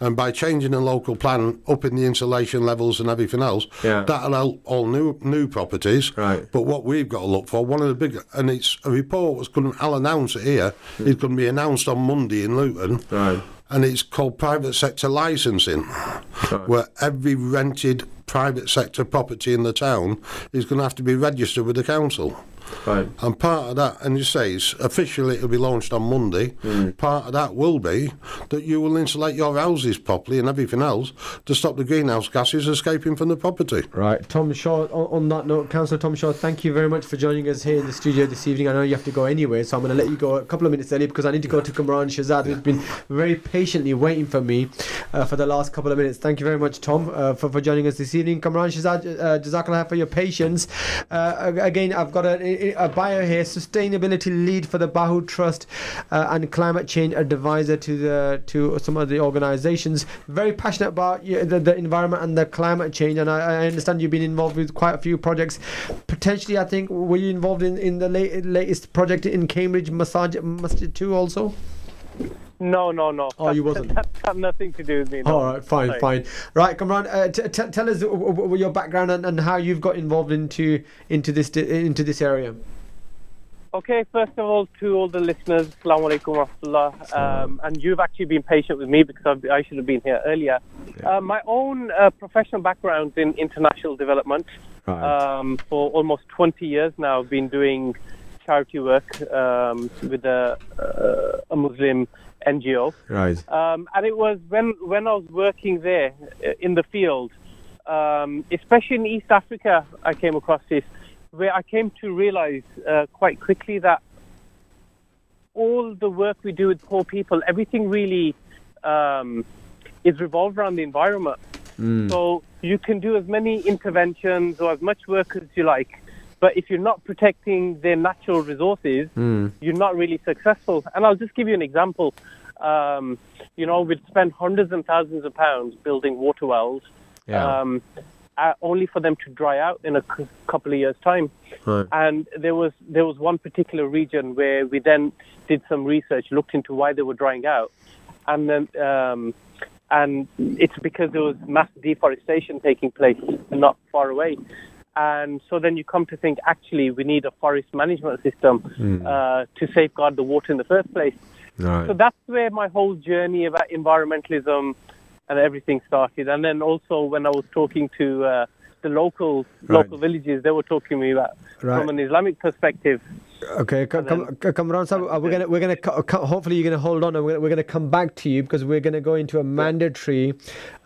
And by changing the local plan, upping the insulation levels and everything else, Yeah. that'll help all new new properties. Right. But what we've got to look for, one of the big, and it's a report was going. I'll announce it here. It's going to be announced on Monday in Luton. Right. And it's called private sector licensing, where every rented private sector property in the town is going to have to be registered with the council. Right. And part of that, and you say it's officially it'll be launched on Monday. Mm. Part of that will be that you will insulate your houses properly and everything else to stop the greenhouse gases escaping from the property. Right, Tom Shaw. On, on that note, Councillor Tom Shaw, thank you very much for joining us here in the studio this evening. I know you have to go anyway, so I'm going to let you go a couple of minutes early because I need to go to Kamran Shazad, who's been very patiently waiting for me uh, for the last couple of minutes. Thank you very much, Tom, uh, for, for joining us this evening. Kamran Shazad, uh, Jazakallah for your patience. Uh, again, I've got a, a bio here, sustainability lead for the Bahu Trust uh, and climate change advisor to the to some of the organisations. Very passionate about the, the environment and the climate change, and I, I understand you've been involved with quite a few projects. Potentially, I think were you involved in in the late, latest project in Cambridge, Massage Masjid too, also? No, no, no. Oh, you wasn't. That's got nothing to do with me. No. All right, fine, Sorry. fine. Right, Kamran, uh, t- t- tell us w- w- your background and, and how you've got involved into into this into this area. Okay, first of all, to all the listeners, Assalamu alaikum wa. Um, and you've actually been patient with me because I've, I should have been here earlier. Uh, my own uh, professional background in international development. Um, for almost 20 years now, I've been doing charity work um, with a, uh, a Muslim NGO. Right. Um, and it was when, when I was working there uh, in the field, um, especially in East Africa, I came across this, where I came to realize uh, quite quickly that all the work we do with poor people, everything really um, is revolved around the environment. So you can do as many interventions or as much work as you like, but if you're not protecting their natural resources, you're not really successful. And I'll just give you an example. Um, you know, we'd spend hundreds and thousands of pounds building water wells, Yeah. um, uh, only for them to dry out in a c- couple of years' time. Right. And there was there was one particular region where we then did some research, looked into why they were drying out, and then um, and it's because there was mass deforestation taking place not far away. And so then you come to think, actually, we need a forest management system Hmm. uh, to safeguard the water in the first place. Right. So that's where my whole journey about environmentalism and everything started. And then also when I was talking to uh, the local Right. local villages, they were talking to me about Right. from an Islamic perspective. Okay, come, come, come Kamran, Sahib, uh, we're gonna we're gonna hopefully you're gonna hold on and we're, we're gonna come back to you because we're gonna go into a mandatory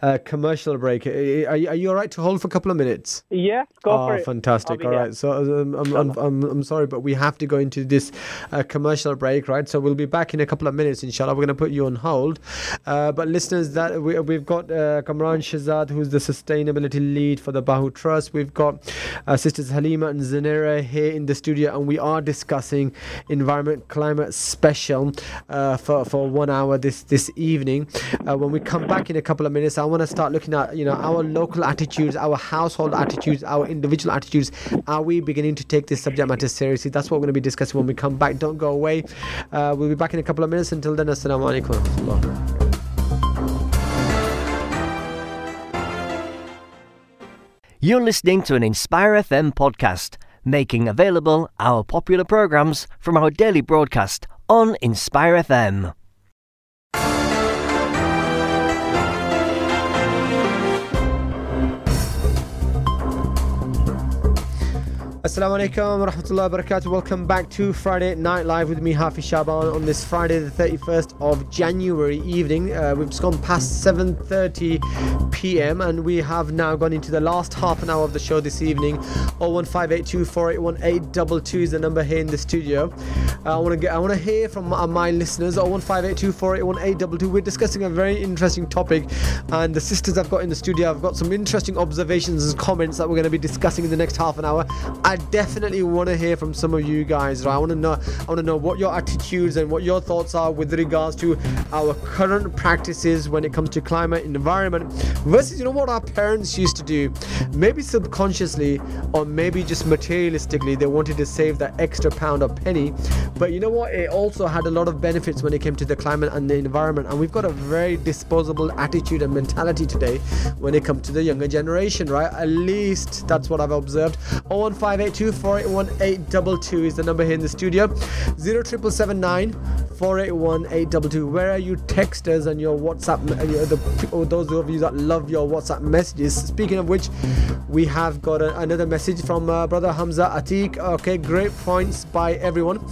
uh, commercial break. Are you, are you all right to hold for a couple of minutes? Yeah, go oh, for it. Fantastic! All here. right, so um, I'm, I'm, I'm, I'm sorry, but we have to go into this uh, commercial break, right? So we'll be back in a couple of minutes, inshallah. We're going to put you on hold. Uh, but listeners, that we, we've got uh, Kamran Shazad, who's the sustainability lead for the Bahu Trust. We've got uh, sisters Halima and Zanera here in the studio, and we are discussing environment climate special uh, for for one hour this this evening. Uh, when we come back in a couple of minutes, I want to start looking at you know our local attitudes, our household attitudes, our individual attitudes. Are we beginning to take this subject matter seriously? That's what we're going to be discussing when we come back. Don't go away. Uh, we'll be back in a couple of minutes. Until then, assalamu alaikum. You're listening to an Inspire FM podcast, making available our popular programs from our daily broadcast on Inspire FM. Assalamu alaikum wa rahmatullahi wa barakatuh. Welcome back to Friday Night Live with me, Hafiz Shaban, on this Friday, the 31st of January evening. Uh, we've just gone past 7:30 p.m. and we have now gone into the last half an hour of the show this evening. 01582 is the number here in the studio. Uh, I want to get, I want to hear from my, my listeners. 01582481822. We're discussing a very interesting topic, and the sisters I've got in the studio, I've got some interesting observations and comments that we're going to be discussing in the next half an hour. I definitely want to hear from some of you guys. Right? I want to know, I want to know what your attitudes and what your thoughts are with regards to our current practices when it comes to climate and environment versus you know what our parents used to do. Maybe subconsciously or maybe just materialistically, they wanted to save that extra pound or penny. But you know what? It also had a lot of benefits when it came to the climate and the environment. And we've got a very disposable attitude and mentality today when it comes to the younger generation, right? At least that's what I've observed. Oh, 01582 481 is the number here in the studio. 07779 481 822. Where are you texters and your WhatsApp? Uh, the, or those of you that love your WhatsApp messages. Speaking of which, we have got a, another message from uh, brother Hamza Atik. Okay, great points by everyone.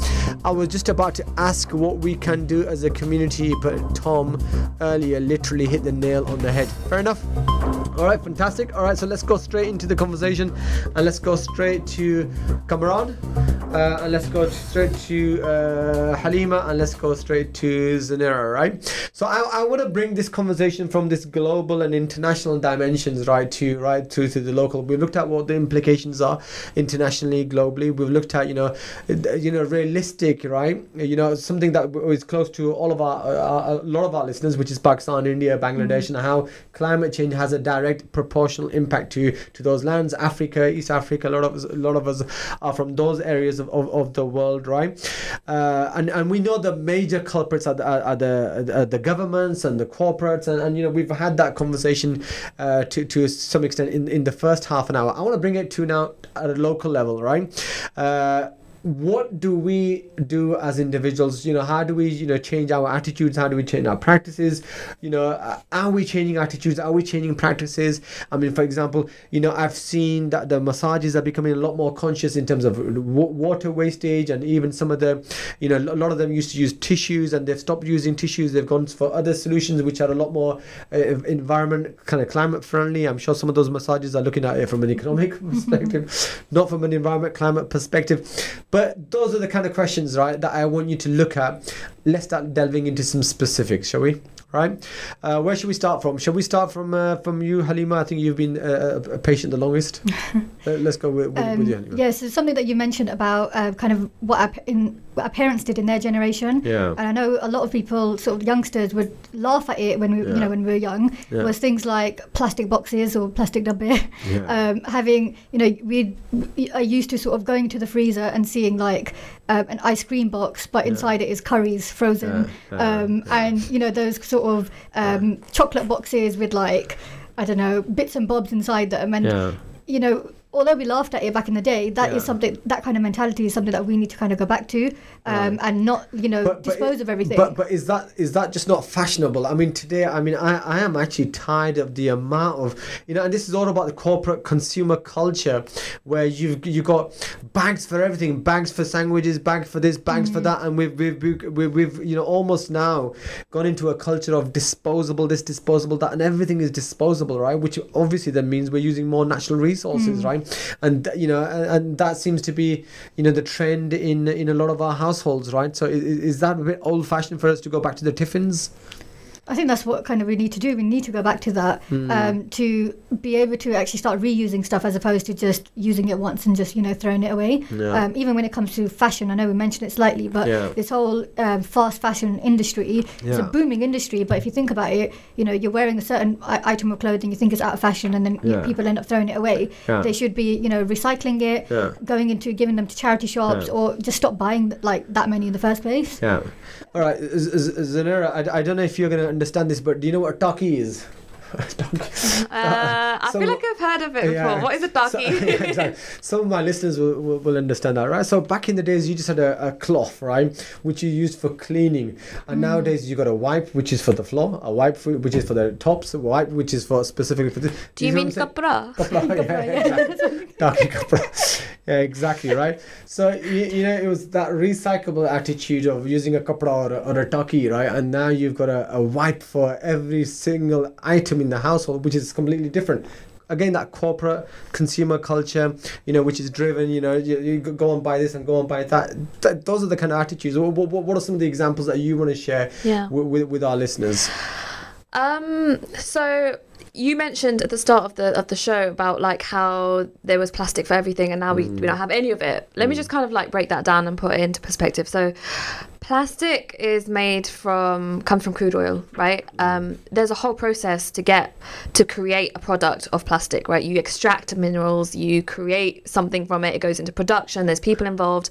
I was just about to ask what we can do as a community, but Tom earlier literally hit the nail on the head. Fair enough. All right, fantastic. All right, so let's go straight into the conversation and let's go straight to Kamran uh, and let's go straight to uh, Halima and let's go straight to Zanira, right? So I, I want to bring this conversation from this global and international dimensions, right, to right to, to the local. We've looked at what the implications are internationally, globally. We've looked at you know, you know, realistic, right? You know, something that is close to all of our, uh, a lot of our listeners, which is Pakistan, India, Bangladesh, mm-hmm. and how climate change has a direct proportional impact to to those lands. Africa, East Africa, a lot of a lot of us are from those areas of, of, of the world, right? Uh, and and we know the major culprits are the are the, are the governments and the corporates, and, and you know we've had that conversation uh, to to some extent in in the first half an hour. I want to bring it to now at a local level, right? Uh, what do we do as individuals? You know how do we you know change our attitudes? How do we change our practices? You know uh, are we changing attitudes? Are we changing practices? I mean for example you know i've seen that the masajid are becoming a lot more conscious in terms of water wastage and even some of the you know a lot of them used to use tissues and they've stopped using tissues. They've gone for other solutions which are a lot more uh, environment kind of climate friendly. I'm sure some of those masajid are looking at it from an economic perspective not from an environment climate perspective but those are the kind of questions, right, that I want you to look at. Let's start delving into some specifics, shall we? Right? Uh, where should we start from? Shall we start from uh, from you, Halima? I think you've been uh, a patient the longest. Uh, let's go with, with, um, with you, Halima. Yes, yeah, so something that you mentioned about uh, kind of what in, our parents did in their generation. Yeah. And I know a lot of people, sort of youngsters, would laugh at it when we, yeah. you know, when we were young. Yeah. Was things like plastic boxes or plastic dabbe. Yeah. Um, having, you know, we are used to sort of going to the freezer and seeing like um, an ice cream box, but inside it is curries frozen, um, and you know those sort of um, chocolate boxes with like I don't know bits and bobs inside them, and you know although we laughed at it back in the day, that yeah. is something that kind of mentality is something that we need to kind of go back to, um, right. and not you know but, dispose but of everything. But but is that is that just not fashionable? I mean, today, I mean, I, I am actually tired of the amount of you know, and this is all about the corporate consumer culture, where you've you got bags for everything, bags for sandwiches, bags for this, bags mm-hmm. for that, and we've, we've we've we've you know almost now gone into a culture of disposable this, disposable that, and everything is disposable, right? Which obviously then means we're using more natural resources, mm-hmm. right? And you know and, and, that seems to be you know the trend in in a lot of our households right? So is, is that a bit old fashioned for us to go back to the tiffins I think that's what kind of we need to do. We need to go back to that mm. um, to be able to actually start reusing stuff as opposed to just using it once and just you know throwing it away. Yeah. Um, even when it comes to fashion, I know we mentioned it slightly, but yeah. this whole um, fast fashion industry yeah. is a booming industry. But if you think about it, you know you're wearing a certain I- item of clothing, you think it's out of fashion, and then you know, people end up throwing it away. They should be you know recycling it, going into giving them to charity shops, or just stop buying like that many in the first place. Yeah. All right, Zanira, I, I don't know if you're going to understand this, but do you know what a talkie is? Uh, I so, feel like I've heard of it yeah, before. What is a talkie? So, yeah, exactly. Some of my listeners will, will, will, understand that, right? So back in the days, you just had a, a cloth, right, which you used for cleaning, and mm. nowadays you got a wipe, which is for the floor, a wipe for, which is for the tops, a wipe which is for specifically for this. Do you, you mean kapra? Kapra, yeah, yeah, exactly. kapra. Yeah, exactly, right? So, you, you, know, it was that recyclable attitude of using a kapra or a, or a taki, right? And now you've got a, a wipe for every single item in the household, which is completely different. again that corporate consumer culture, you know, which is driven. You know, you, you go and buy this and go and buy that. Th- those are the kind of attitudes. What, what, what are some of the examples that you want to share Yeah. with, with, with our listeners? Um, so you mentioned at the start of the of the show about like how there was plastic for everything and now we, we don't have any of it. Let me just kind of like break that down and put it into perspective. So plastic is made from comes from crude oil, right? Um, there's a whole process to get to create a product of plastic, right? You extract minerals, you create something from it, it goes into production, there's people involved.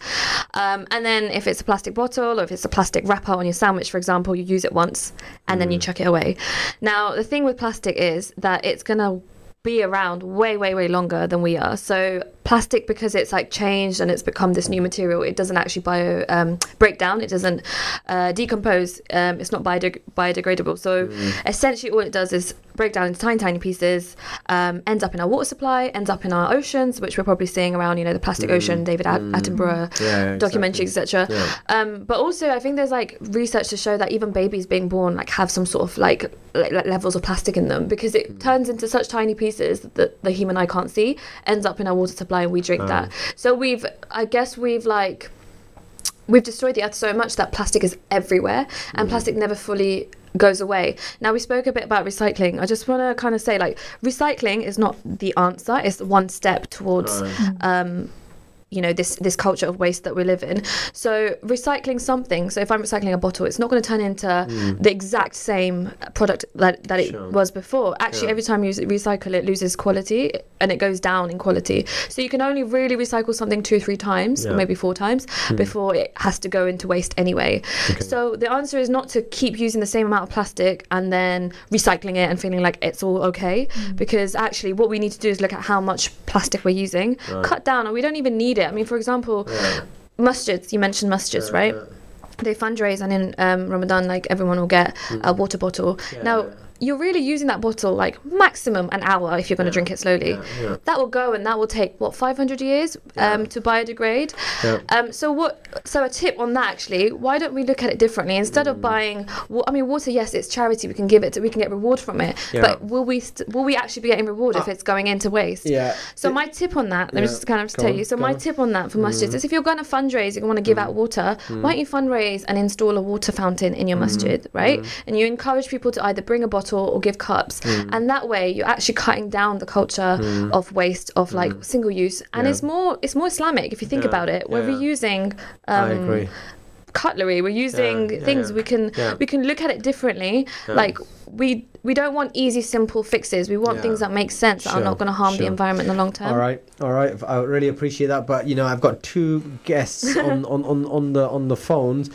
Um, and then if it's a plastic bottle or if it's a plastic wrapper on your sandwich, for example, you use it once and then you chuck it away. Now, the thing with plastic is that it's going to be around way, way, way longer than we are. So plastic, because it's like changed and it's become this new material, it doesn't actually bio um, break down. It doesn't uh, decompose. Um, it's not biodeg- biodegradable. So essentially, all it does is break down into tiny, tiny pieces. Um, ends up in our water supply. Ends up in our oceans, which we're probably seeing around. You know, the plastic ocean, David At- Attenborough Yeah, documentaries, etc. Yeah. Um, but also, I think there's like research to show that even babies being born like have some sort of like, like, like levels of plastic in them because it turns into such tiny pieces that the human eye can't see, ends up in our water supply, and we drink that. Mm. So we've, I guess, we've like we've destroyed the earth so much that plastic is everywhere and mm. plastic never fully goes away. Now we spoke a bit about recycling. I just want to kind of say like recycling is not the answer. It's one step towards mm. um you know this this culture of waste that we live in. So recycling something so if i'm recycling a bottle it's not going to turn into hmm. the exact same product that, that it Sure. was before. Actually every time you recycle it loses quality and it goes down in quality. So you can only really recycle something two or three times Yeah. or maybe four times hmm. before it has to go into waste anyway. So the answer is not to keep using the same amount of plastic and then recycling it and feeling like it's all okay hmm. because actually what we need to do is look at how much plastic we're using. Cut down and we don't even need it. I mean for example masjids you mentioned masjids right? they fundraise and in um, ramadan like everyone will get a water bottle. Now you're really using that bottle like maximum an hour if you're going to drink it slowly. That will go and that will take what 500 years um, to biodegrade? Yeah. um, so what so a tip on that actually why don't we look at it differently? Instead of mm. buying i mean water yes it's charity we can give it To, we can get reward from it Yeah. but will we st- will we actually be getting reward if ah. it's going into waste? Yeah. so my tip on that, let me just kind of Go tell on, you. So my on. tip on that for masjids mm. is if you're going to fundraise, you want to give out mm. water, why don't you fundraise and install a water fountain in your masjid, right? And you encourage people to either bring a bottle or give cups, hmm. and that way you're actually cutting down the culture hmm. of waste of like hmm. single use, and Yeah. it's more it's more Islamic if you think Yeah, about it. We're yeah. reusing. I Um, agree. Cutlery we're using yeah, things yeah. we can Yeah. we can look at it differently like we we don't want easy simple fixes we want Yeah. things that make sense that Sure, are not going to harm sure. the environment in the long term All right, all right. I really appreciate that. But you know, I've got two guests on, on, on, on the on the phones.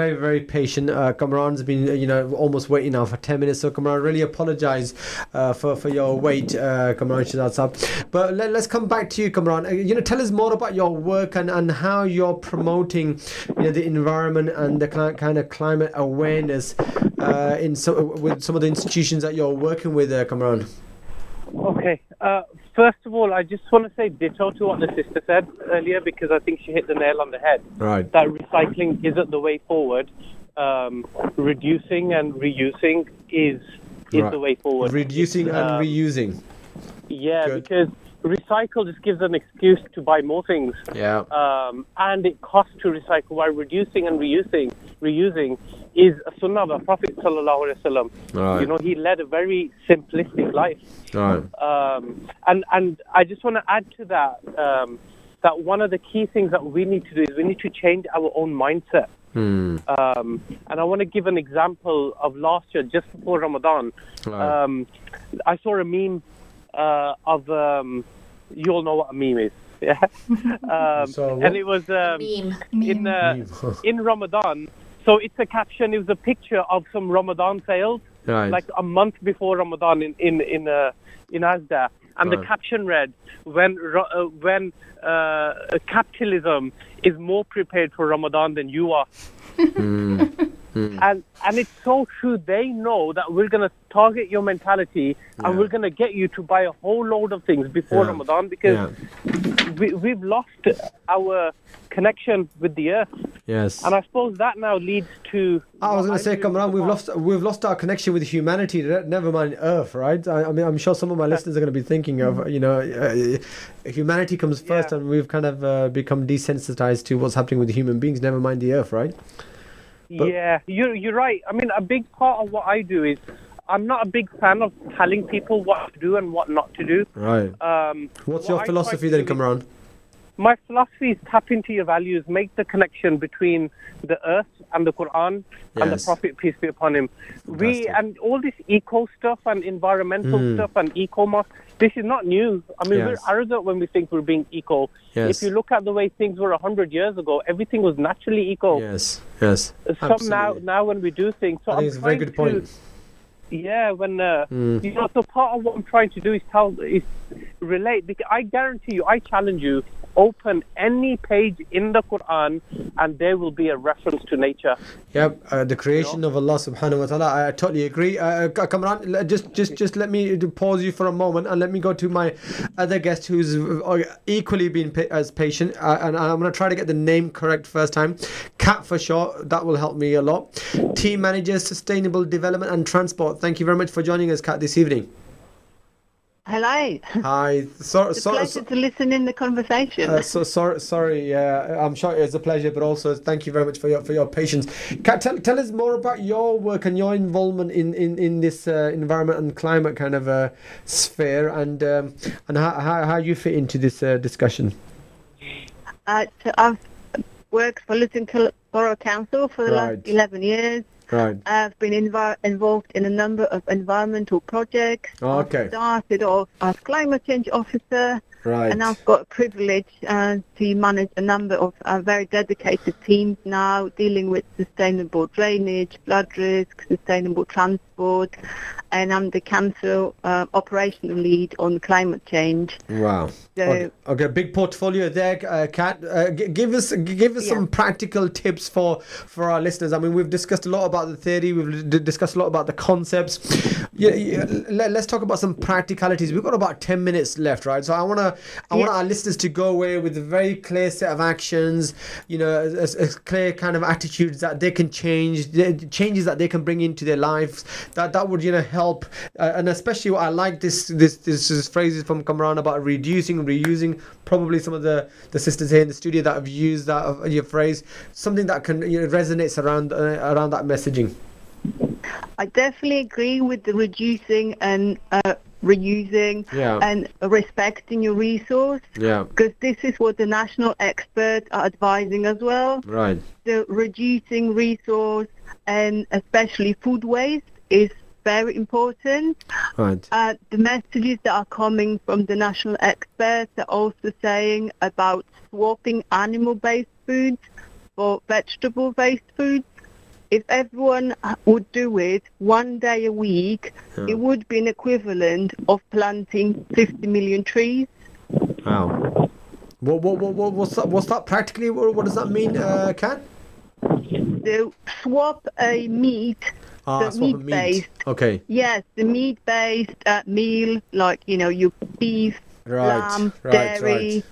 Very very patient. Uh, Kamran's been you know almost waiting now for ten minutes. So Kamran, really apologise uh, for for your wait, uh, Kamran Shazad. But let, let's come back to you, Kamran. Uh, you know, tell us more about your work and, and how you're promoting you know the environment and the kind of climate awareness uh, in so with some of the institutions that you're working with, uh, Kamran. Okay. Uh, first of all, I just want to say ditto to what the sister said earlier because I think she hit the nail on the head. Right. That recycling isn't the way forward. Um, reducing and reusing is is Right. the way forward. Reducing and Um, reusing. Yeah, Good. because recycle just gives an excuse to buy more things, Yeah. um, and it costs to recycle. While reducing and reusing, reusing is a sunnah of the Prophet sallallahu alaihi wasallam. Right. You know, he led a very simplistic life. Right. Um, and and I just want to add to that um, that one of the key things that we need to do is we need to change our own mindset. Hmm. Um, and I want to give an example of last year, just before Ramadan. Right. Um, I saw a meme uh, of um, you all know what a meme is, yeah. um, So and it was um, in uh, in Ramadan. So it's a caption. It was a picture of some Ramadan sales, Right. like a month before Ramadan in in in uh, in Asda, and the caption read, "When uh, when uh, capitalism is more prepared for Ramadan than you are." Hmm. And and it's so true. They know that we're gonna target your mentality Yeah. and we're gonna get you to buy a whole load of things before Yeah. Ramadan because Yeah. we, we've lost our connection with the earth. Yes. And I suppose that now leads to. I was going to say, I'm doing Kamran, we've lost we've lost our connection with humanity. Never mind Earth, right? I, I mean, I'm sure some of my listeners are going to be thinking of, you know, uh, humanity comes first, and we've kind of uh, become desensitized to what's happening with human beings. Never mind the Earth, right? But- yeah, you're you're right. I mean, a big part of what I do is I'm not a big fan of telling people what to do and what not to do. Right. Um, What's what your I philosophy then, do is- Kamran? My philosophy is tap into your values, make the connection between the earth and the Quran and the Prophet peace be upon him. We and all this eco stuff and environmental Mm. stuff and eco mass, this is not new. I mean, Yes. we're arrogant when we think we're being eco. Yes. If you look at the way things were a hundred years ago, everything was naturally eco. Yes. Yes. Some now, now when we do things, so I think I'm it's a very good point. yeah, when uh, Mm. you know, so part of what I'm trying to do is tell, is relate. Because I guarantee you, I challenge you. Open any page in the Quran, and there will be a reference to nature. Yep, uh, the creation of Allah Subhanahu wa Taala. I, totally agree. Uh, uh, Kamran, just just just let me pause you for a moment and let me go to my other guest who's uh, equally been pa- as patient. Uh, and I'm going to try to get the name correct first time. Cat for short. That will help me a lot. Team manager, sustainable development and transport. Thank you very much for joining us, Cat, this evening. Hello. Hi. So, It's a pleasure so, to listen in the conversation. uh, so sorry, sorry. Yeah, I'm sure it's a pleasure, but also thank you very much for your for your patience. Kat, tell, tell us more about your work and your involvement in in in this uh, environment and climate kind of uh, sphere, and um, and how, how how you fit into this uh, discussion. Uh, so I've worked for Luton Borough Council for the Right. last 11 years. Right. I've been involved in a number of environmental projects. Oh, okay. Started off as climate change officer, Right. and I've got a privilege uh, to manage a number of uh, very dedicated teams now dealing with sustainable drainage, flood risk, sustainable transport, and I'm the council uh, operational lead on climate change. Wow. So- Okay, okay, big portfolio there, uh, Kat. Uh, g- give us give us some practical tips for for our listeners. I mean, we've discussed a lot about the theory. We've d- discussed a lot about the concepts. Yeah, yeah, let, us talk about some practicalities. We've got about ten minutes left, right? So I wanna I want our listeners to go away with a very clear set of actions. You know, a, a- a clear kind of attitudes that they can change, the changes that they can bring into their lives. That that would you know help, uh, and especially what I like this this this, this phrases from Kamran about reducing, reusing. Probably some of the the sisters here in the studio that have used that uh, your phrase, something that can you know, resonates around uh, around that messaging. I definitely agree with the reducing and uh, reusing Yeah. and respecting your resource Yeah. because this is what the national experts are advising as well. Right. The reducing resource and especially food waste is very important. Right. Uh, the messages that are coming from the national experts are also saying about swapping animal-based foods for vegetable-based foods. If everyone would do it one day a week, Yeah. it would be an equivalent of planting 50 million trees. Wow. What, what, what, what, what's that? What's that practically? What, what does that mean, uh, Kat? So swap a meat, Ah, the a meat. meat-based. Okay. Yes, the meat-based uh, meal, like you know, your beef, Right, lamb, right, dairy,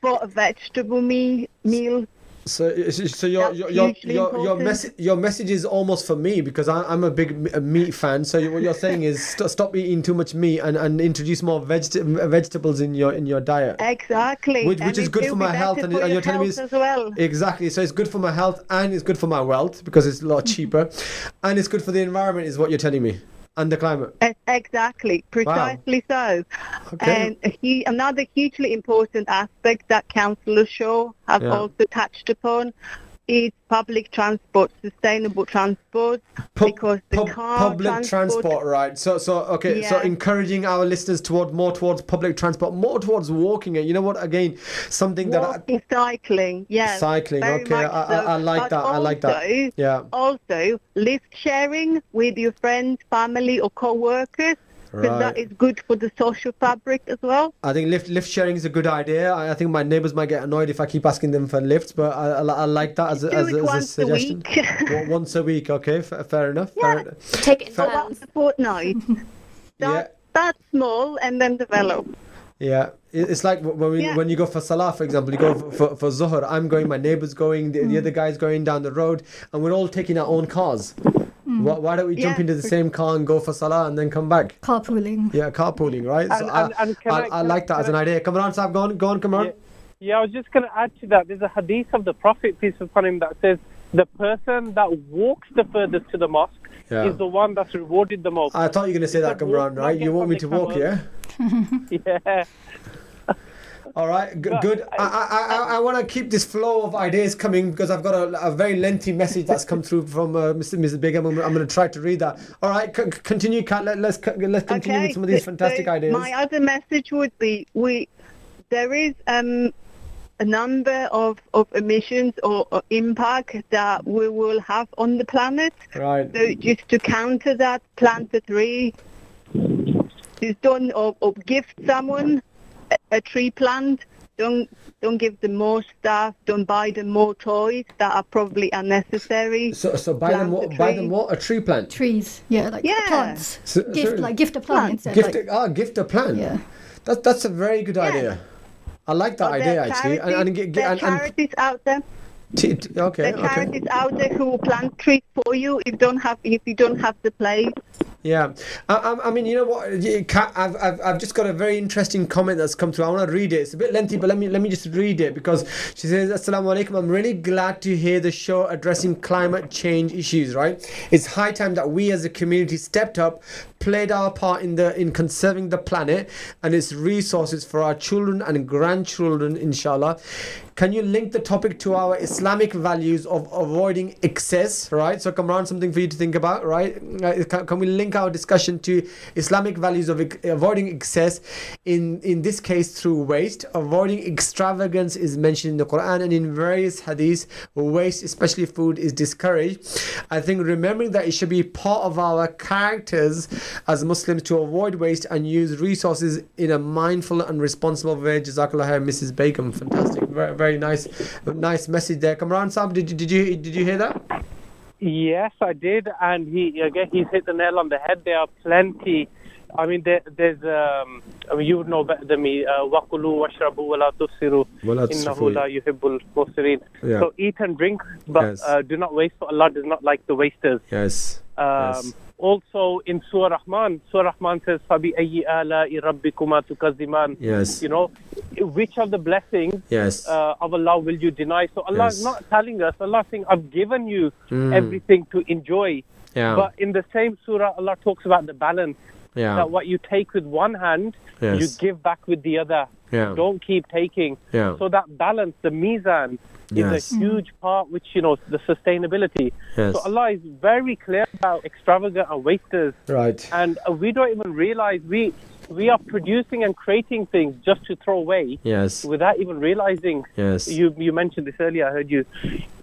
for a vegetable me- meal. So, so your your your your, your message your message is almost for me because I, I'm a big meat fan. So what you're saying is st- stop eating too much meat and, and introduce more vegeta- vegetables in your in your diet. Exactly. Which, which is good for my health, and, for and your you're telling me as well. exactly. So it's good for my health and it's good for my wealth because it's a lot cheaper, and it's good for the environment, is what you're telling me, and the climate. Exactly, precisely so. Okay. And a hu- another hugely important aspect that Councillor Shaw have Yeah. also touched upon is public transport, sustainable transport, because the car public transport. right so so okay so encouraging our listeners toward more towards public transport more towards walking it you know what again something that I, walking, cycling, yes. Cycling, okay, I- I- I like that, I like that. Yeah. Also, lift sharing with your friends, family, or co-workers because Right. that is good for the social fabric as well. I think lift lift sharing is a good idea. I, I think my neighbours might get annoyed if I keep asking them for lifts, but I, I, I like that as a, as, as a once a suggestion. week. Wa- once a week, okay, f- fair enough. Fair enough. Take it in Fair- turns. A fortnight. Yeah, Start small and then develop. yeah. It's like when we, Yeah. when you go for salah, for example, you go for, for, for zuhr. I'm going, my neighbor's going, the, Mm. the other guy's going down the road, and we're all taking our own cars. Mm. Why, why don't we jump into the same car and go for salah and then come back? Carpooling. Yeah, carpooling, right? So And- I, and- and I, I- I like that as an idea. Come on, Sab, go on, go on, come on. Yeah. Yeah, I was just going to add to that. There's a hadith of the Prophet, peace be upon him, that says the person that walks the furthest to the mosque Yeah. is the one that's rewarded the most. I thought you were going to say that, Said Kamran, right? You want me to walk, yeah? yeah. All right, g- good. I, I, I, I want to keep this flow of ideas coming because I've got a, a very lengthy message that's come through from uh, Mr. Mrs. Begum. I'm, I'm going to try to read that. All right, c- continue, Kat. Let, let's let's continue with some of these so- fantastic so ideas. My other message would be we there is um, a number of, of emissions or, or impact that we will have on the planet. Right. So just to counter that, plant a tree. Just don't or, or gift someone a, a tree plant. Don't don't give them more stuff. Don't buy them more toys that are probably unnecessary. So, so buy them, Plant what, buy them what? A tree plant. Trees. Yeah, like Yeah. plants. So- gift, sorry. like gift a plant instead. Gift, like, a, ah, gift a plant. Yeah. That, that's a very good idea. I like that But idea there are actually. And, charities, and, get- there are and, and, charities out there. t- t- okay, There are okay. charities out there who will plant trees for you if you don't have if you don't have the place. Yeah, I, I, mean, you know what? I've, I've, I've just got a very interesting comment that's come through. I want to read it. It's a bit lengthy, but let me let me just read it because she says, "Assalamu alaikum. I'm really glad to hear the show addressing climate change issues. Right? It's high time that we as a community stepped up, played our part in the in conserving the planet and its resources for our children and grandchildren, inshallah." Can you link the topic to our Islamic values of avoiding excess, right? So, Kamran, something for you to think about, right? Uh, Can, we link our discussion to Islamic values of avoiding excess? In in this case, through waste, avoiding extravagance is mentioned in the Quran and in various hadiths. Waste, especially food, is discouraged. I think remembering that it should be part of our characters as Muslims to avoid waste and use resources in a mindful and responsible way. Jazakallah Mrs. Begum. Fantastic. Very, very nice, nice message there. Kamran Saab, did, you- did you did you hear that? Yes, I did, and he again he's hit the nail on the head. There are plenty. I mean, there, there's. Um, I mean, you would know better than me. Uh, Wakulu washrabu wala tusiru. Wala Innahu tusrifu. la yuhibbul musirin. So eat and drink, but Yes. uh, do not waste. For Allah does not like the wasters. Yes. Um, Yes. Also in Surah Rahman, Surah Rahman says, "Fabi ayyi ala'i rabbikuma tukaziman." Yes. You know, which of the blessings Yes. uh, of Allah will you deny? So Allah is not telling us. Allah is saying, "I've given you Mm. everything to enjoy." Yeah. But in the same surah, Allah talks about the balance. Yeah. That what you take with one hand, Yes. you give back with the other. Yeah. Don't keep taking. Yeah. So that balance, the mizan, Yes. is a huge part, which you know, the sustainability. Yes. So Allah is very clear about extravagant and wasters, Right. and uh, we don't even realize we we are producing and creating things just to throw away Yes. without even realizing. Yes. You you mentioned this earlier. I heard you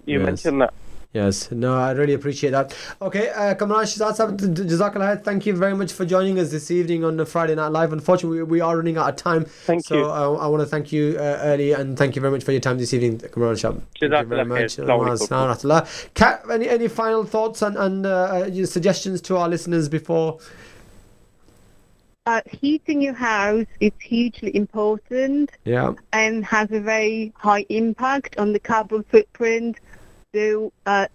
you Yes. mentioned that. Yes, no, I really appreciate that. Okay, uh, Kamran Shazad Sahab, d- d- Jazakallah. Thank you very much for joining us this evening on the Friday Night Live. Unfortunately, we, we are running out of time. Thank so you. uh, I want to thank you uh, early and thank you very much for your time this evening, Kamran Shah. Thank you very Jazakallah much. khair. Assalamu alaikum. Assalamu alaikum. Kat, any, any final thoughts and, and uh, your suggestions to our listeners before? Uh, heating your house is hugely important Yeah. and has a very high impact on the carbon footprint. So uh,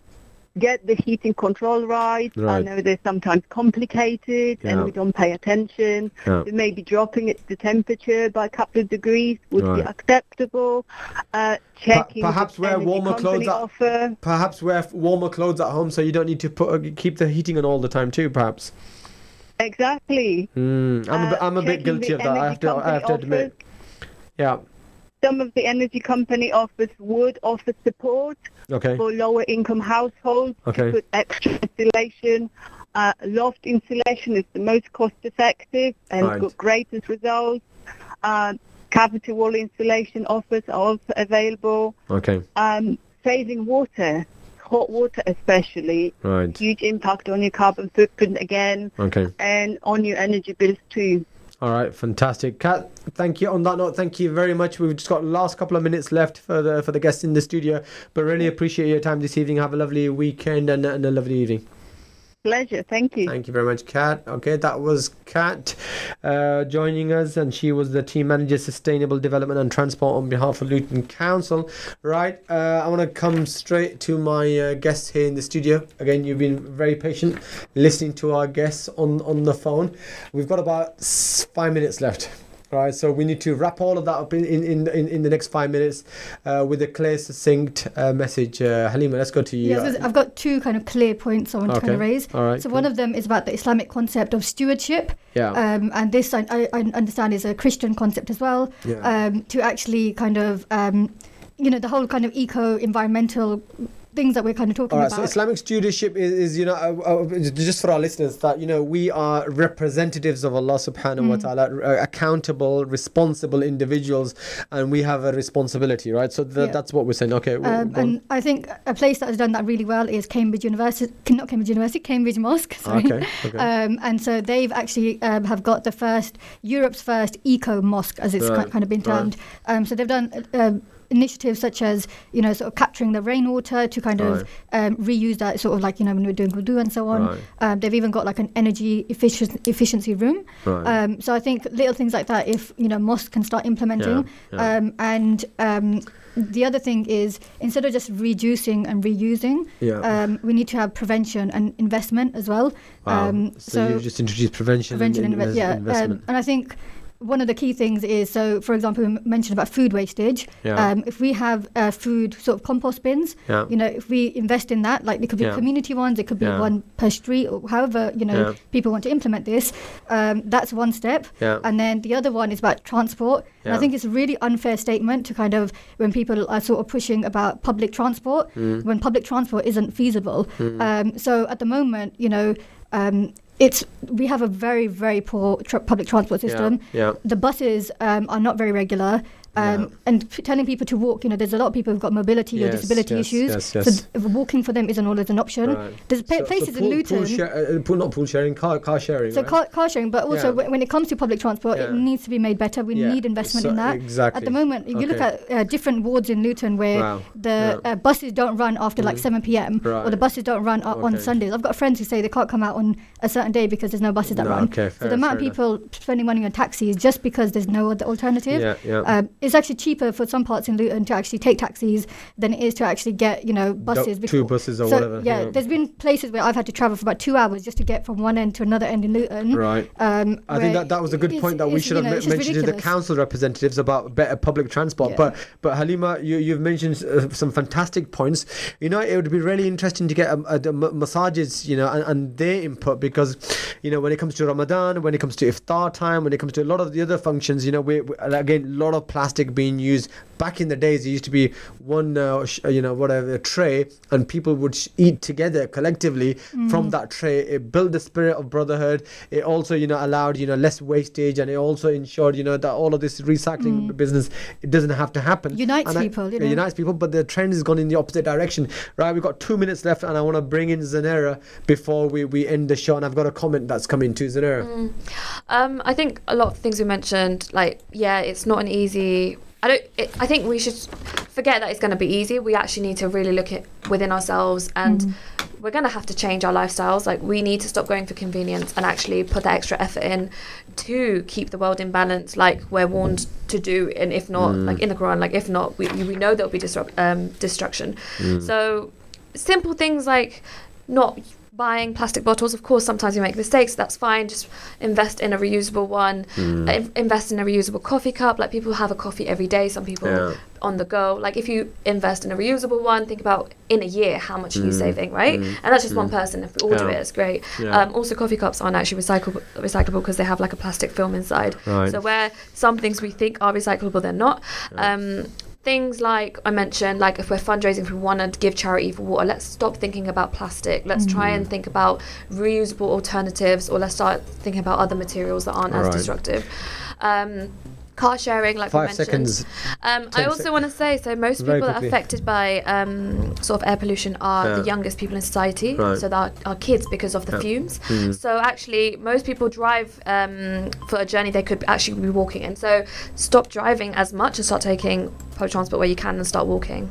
get the heating control right. I know they're sometimes complicated Yeah. and we don't pay attention. Yeah. So maybe dropping it, the temperature by a couple of degrees would be Right. acceptable. Uh, checking perhaps wear warmer clothes at- offer. Perhaps wear warmer clothes at home so you don't need to put uh, keep the heating on all the time too. Perhaps. Exactly. Mm, I'm a bit, Uh, I'm a bit guilty of that. I have to I have to admit. Yeah. Some of the energy company offers would offer support Okay. for lower income households Okay. to put extra insulation. Uh, loft insulation is the most cost effective and Right. got greatest results. Uh, cavity wall insulation offers are also available. Okay. Um, saving water, hot water especially. Right. Huge impact on your carbon footprint again, Okay. and on your energy bills too. All right, fantastic. Kat, thank you. On that note, thank you very much. We've just got the last couple of minutes left for the for the guests in the studio, but really appreciate your time this evening. Have a lovely weekend and, and a lovely evening. Pleasure. Thank you. Thank you very much, Kat. Okay, that was Kat uh, joining us, and she was the team manager, sustainable development and transport on behalf of Luton Council. Right, uh, I want to come straight to my uh, guests here in the studio. Again, you've been very patient listening to our guests on on the phone. We've got about five minutes left. Right, so we need to wrap all of that up in, in, in, in the next five minutes uh, with a clear, succinct uh, message. Uh, Halima, let's go to you. Yes, I've got two kind of clear points I want to kind of Okay. raise. All right, so cool. one of them is about the Islamic concept of stewardship. Yeah. Um, and this I, I I understand is a Christian concept as well. Yeah. Um, to actually kind of um, you know the whole kind of eco environmental things that we're kind of talking All right, so about. Islamic stewardship is, is you know, uh, uh, just for our listeners, that, you know, we are representatives of Allah subhanahu wa Mm. ta'ala, uh, accountable, responsible individuals, and we have a responsibility, right? So th- Yeah. that's what we're saying. Okay, Um, and I think a place that has done that really well is Cambridge University, not Cambridge University, Cambridge Mosque. Sorry. Okay, okay. Um, and so they've actually um, have got the first Europe's first eco mosque, as it's Right, kind of been right. termed. Um, so they've done. Um, initiatives such as you know sort of capturing the rainwater to kind of um, reuse that sort of like you know when we're doing wudu and so on Right. um, they've even got like an energy efficient, efficiency room Right. um, so I think little things like that if you know mosques can start implementing Yeah, yeah. Um, and um, the other thing is instead of just reducing and reusing Yeah. um, we need to have prevention and investment as well Wow. um, so, you've just introduced prevention, prevention and, inve- yeah investment. um, and I think one of the key things is so for example we mentioned about food wastage Yeah. um, if we have uh, food sort of compost bins Yeah. you know if we invest in that like it could be Yeah. community ones it could be one per street or however you know people want to implement this um, that's one step Yeah. and then the other one is about transport and I think it's a really unfair statement to kind of when people are sort of pushing about public transport Mm. when public transport isn't feasible Mm. um, so at the moment you know um, it's we have a very very poor tr- public transport Yeah, system yeah. the buses um, are not very regular um, and p- telling people to walk you know there's a lot of people who've got mobility or disability yes, issues yes, so yes. walking for them isn't always an option Right. there's pa- So- so places pool- in Luton pool, share, uh, not pool sharing, car, car sharing. so right? car, car sharing, but also Yeah. when, when it comes to public transport, it needs to be made better. We Yeah. need investment So- in that. exactly. At the moment, if you look at uh, different wards in Luton where Wow. the Yeah. uh, buses don't run after like Mm. 7 p.m. or the buses don't run o- on Sundays. I've got friends who say they can't come out on a certain day because there's no buses that No, run. okay, so the amount of fair enough. people spending money on taxis just because there's no other alternative. Yeah, yeah. Um, it's actually cheaper for some parts in Luton to actually take taxis than it is to actually get you know buses. two buses or so, whatever, Yeah, yeah. there's been places where I've had to travel for about two hours just to get from one end to another end in Luton. Right. Um, I think that, that was a good point that we should have know, me- it's just mentioned to the council representatives about better public transport. Yeah. But but Halima, you, you've mentioned uh, some fantastic points. You know, it would be really interesting to get um, uh, the masajid, you know, and, and their input because, you know, when it comes to Ramadan, when it comes to iftar time, when it comes to a lot of the other functions, you know, we, we again a lot of plastic being used. Back in the days, it used to be one, uh, you know, whatever tray, and people would sh- eat together collectively from Mm. that tray. It built the spirit of brotherhood. It also, you know, allowed you know less wastage, and it also ensured you know that all of this recycling Mm. business it doesn't have to happen. Unites And I- people, you it know. unites people, but the trend has gone in the opposite direction. Right, we've got two minutes left, and I want to bring in Zanera before we, we end the show. And I've got a comment that's coming to Zanera. Mm. Um, I think a lot of things we mentioned, like yeah, it's not an easy. I don't. It, I think we should forget that it's going to be easy. We actually need to really look at within ourselves, and Mm. we're going to have to change our lifestyles. Like we need to stop going for convenience and actually put that extra effort in to keep the world in balance, like we're warned to do. And if not, Mm. like in the Quran, like if not, we we know there'll be disrupt um, destruction. Mm. So simple things like not buying plastic bottles. Of course, sometimes you make mistakes. That's fine. Just invest in a reusable one. Mm. In- invest in a reusable coffee cup. Like people have a coffee every day. Some people Yeah. on the go. Like if you invest in a reusable one, think about in a year how much are you Mm. saving, right? Mm. And that's just one Mm. person. If we all do it, it's great. Yeah. Um, also, coffee cups aren't actually recyclable recyclable because they have like a plastic film inside. Right. So where some things we think are recyclable, they're not. Yeah. Um, things like I mentioned, like if we're fundraising, if we want to give charity for water, let's stop thinking about plastic. Let's try Mhm. and think about reusable alternatives, or let's start thinking about other materials that aren't as destructive. Um, car sharing, like Five we mentioned. seconds. Um, I also sec- want to say, so most people that are affected by um, sort of air pollution are Yeah. the youngest people in society. Right. So that are kids because of the Yeah. fumes. Mm. So actually, most people drive um, for a journey they could actually be walking in. So stop driving as much and start taking public transport where you can and start walking.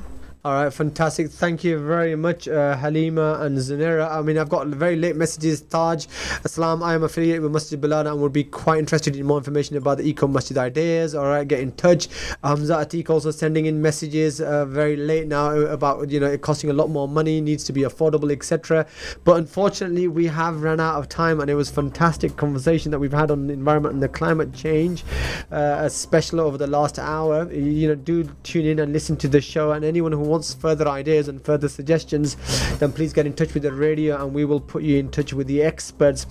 All right, fantastic. Thank you very much, uh, Halima and Zanira. I mean, I've got very late messages. Taj, Aslam, I am affiliated with Masjid Bilal and would be quite interested in more information about the Eco Masjid ideas. All right, get in touch. Hamza Atik also sending in messages uh, very late now about, you know, it costing a lot more money, needs to be affordable, etc. But unfortunately, we have run out of time and it was fantastic conversation that we've had on the environment and the climate change, uh, especially over the last hour. You know, do tune in and listen to the show and anyone who wants further ideas and further suggestions, then please get in touch with the radio and we will put you in touch with the experts.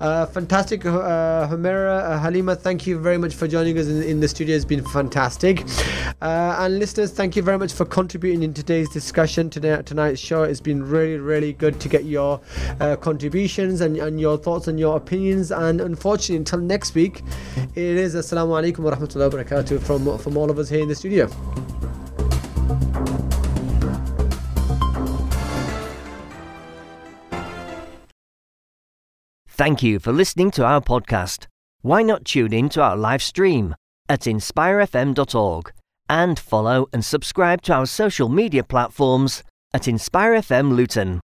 Uh, fantastic, uh, Humera, uh, Halima, thank you very much for joining us in, in the studio. It's been fantastic. Uh, and listeners, thank you very much for contributing in today's discussion, today, tonight's show. It's been really, really good to get your uh, contributions and, and your thoughts and your opinions. And unfortunately, until next week, it is Assalamu alaikum wa rahmatullahi wa barakatuh from, from all of us here in the studio. Thank you for listening to our podcast. Why not tune in to our live stream at inspirefm.org and follow and subscribe to our social media platforms at InspireFM Luton.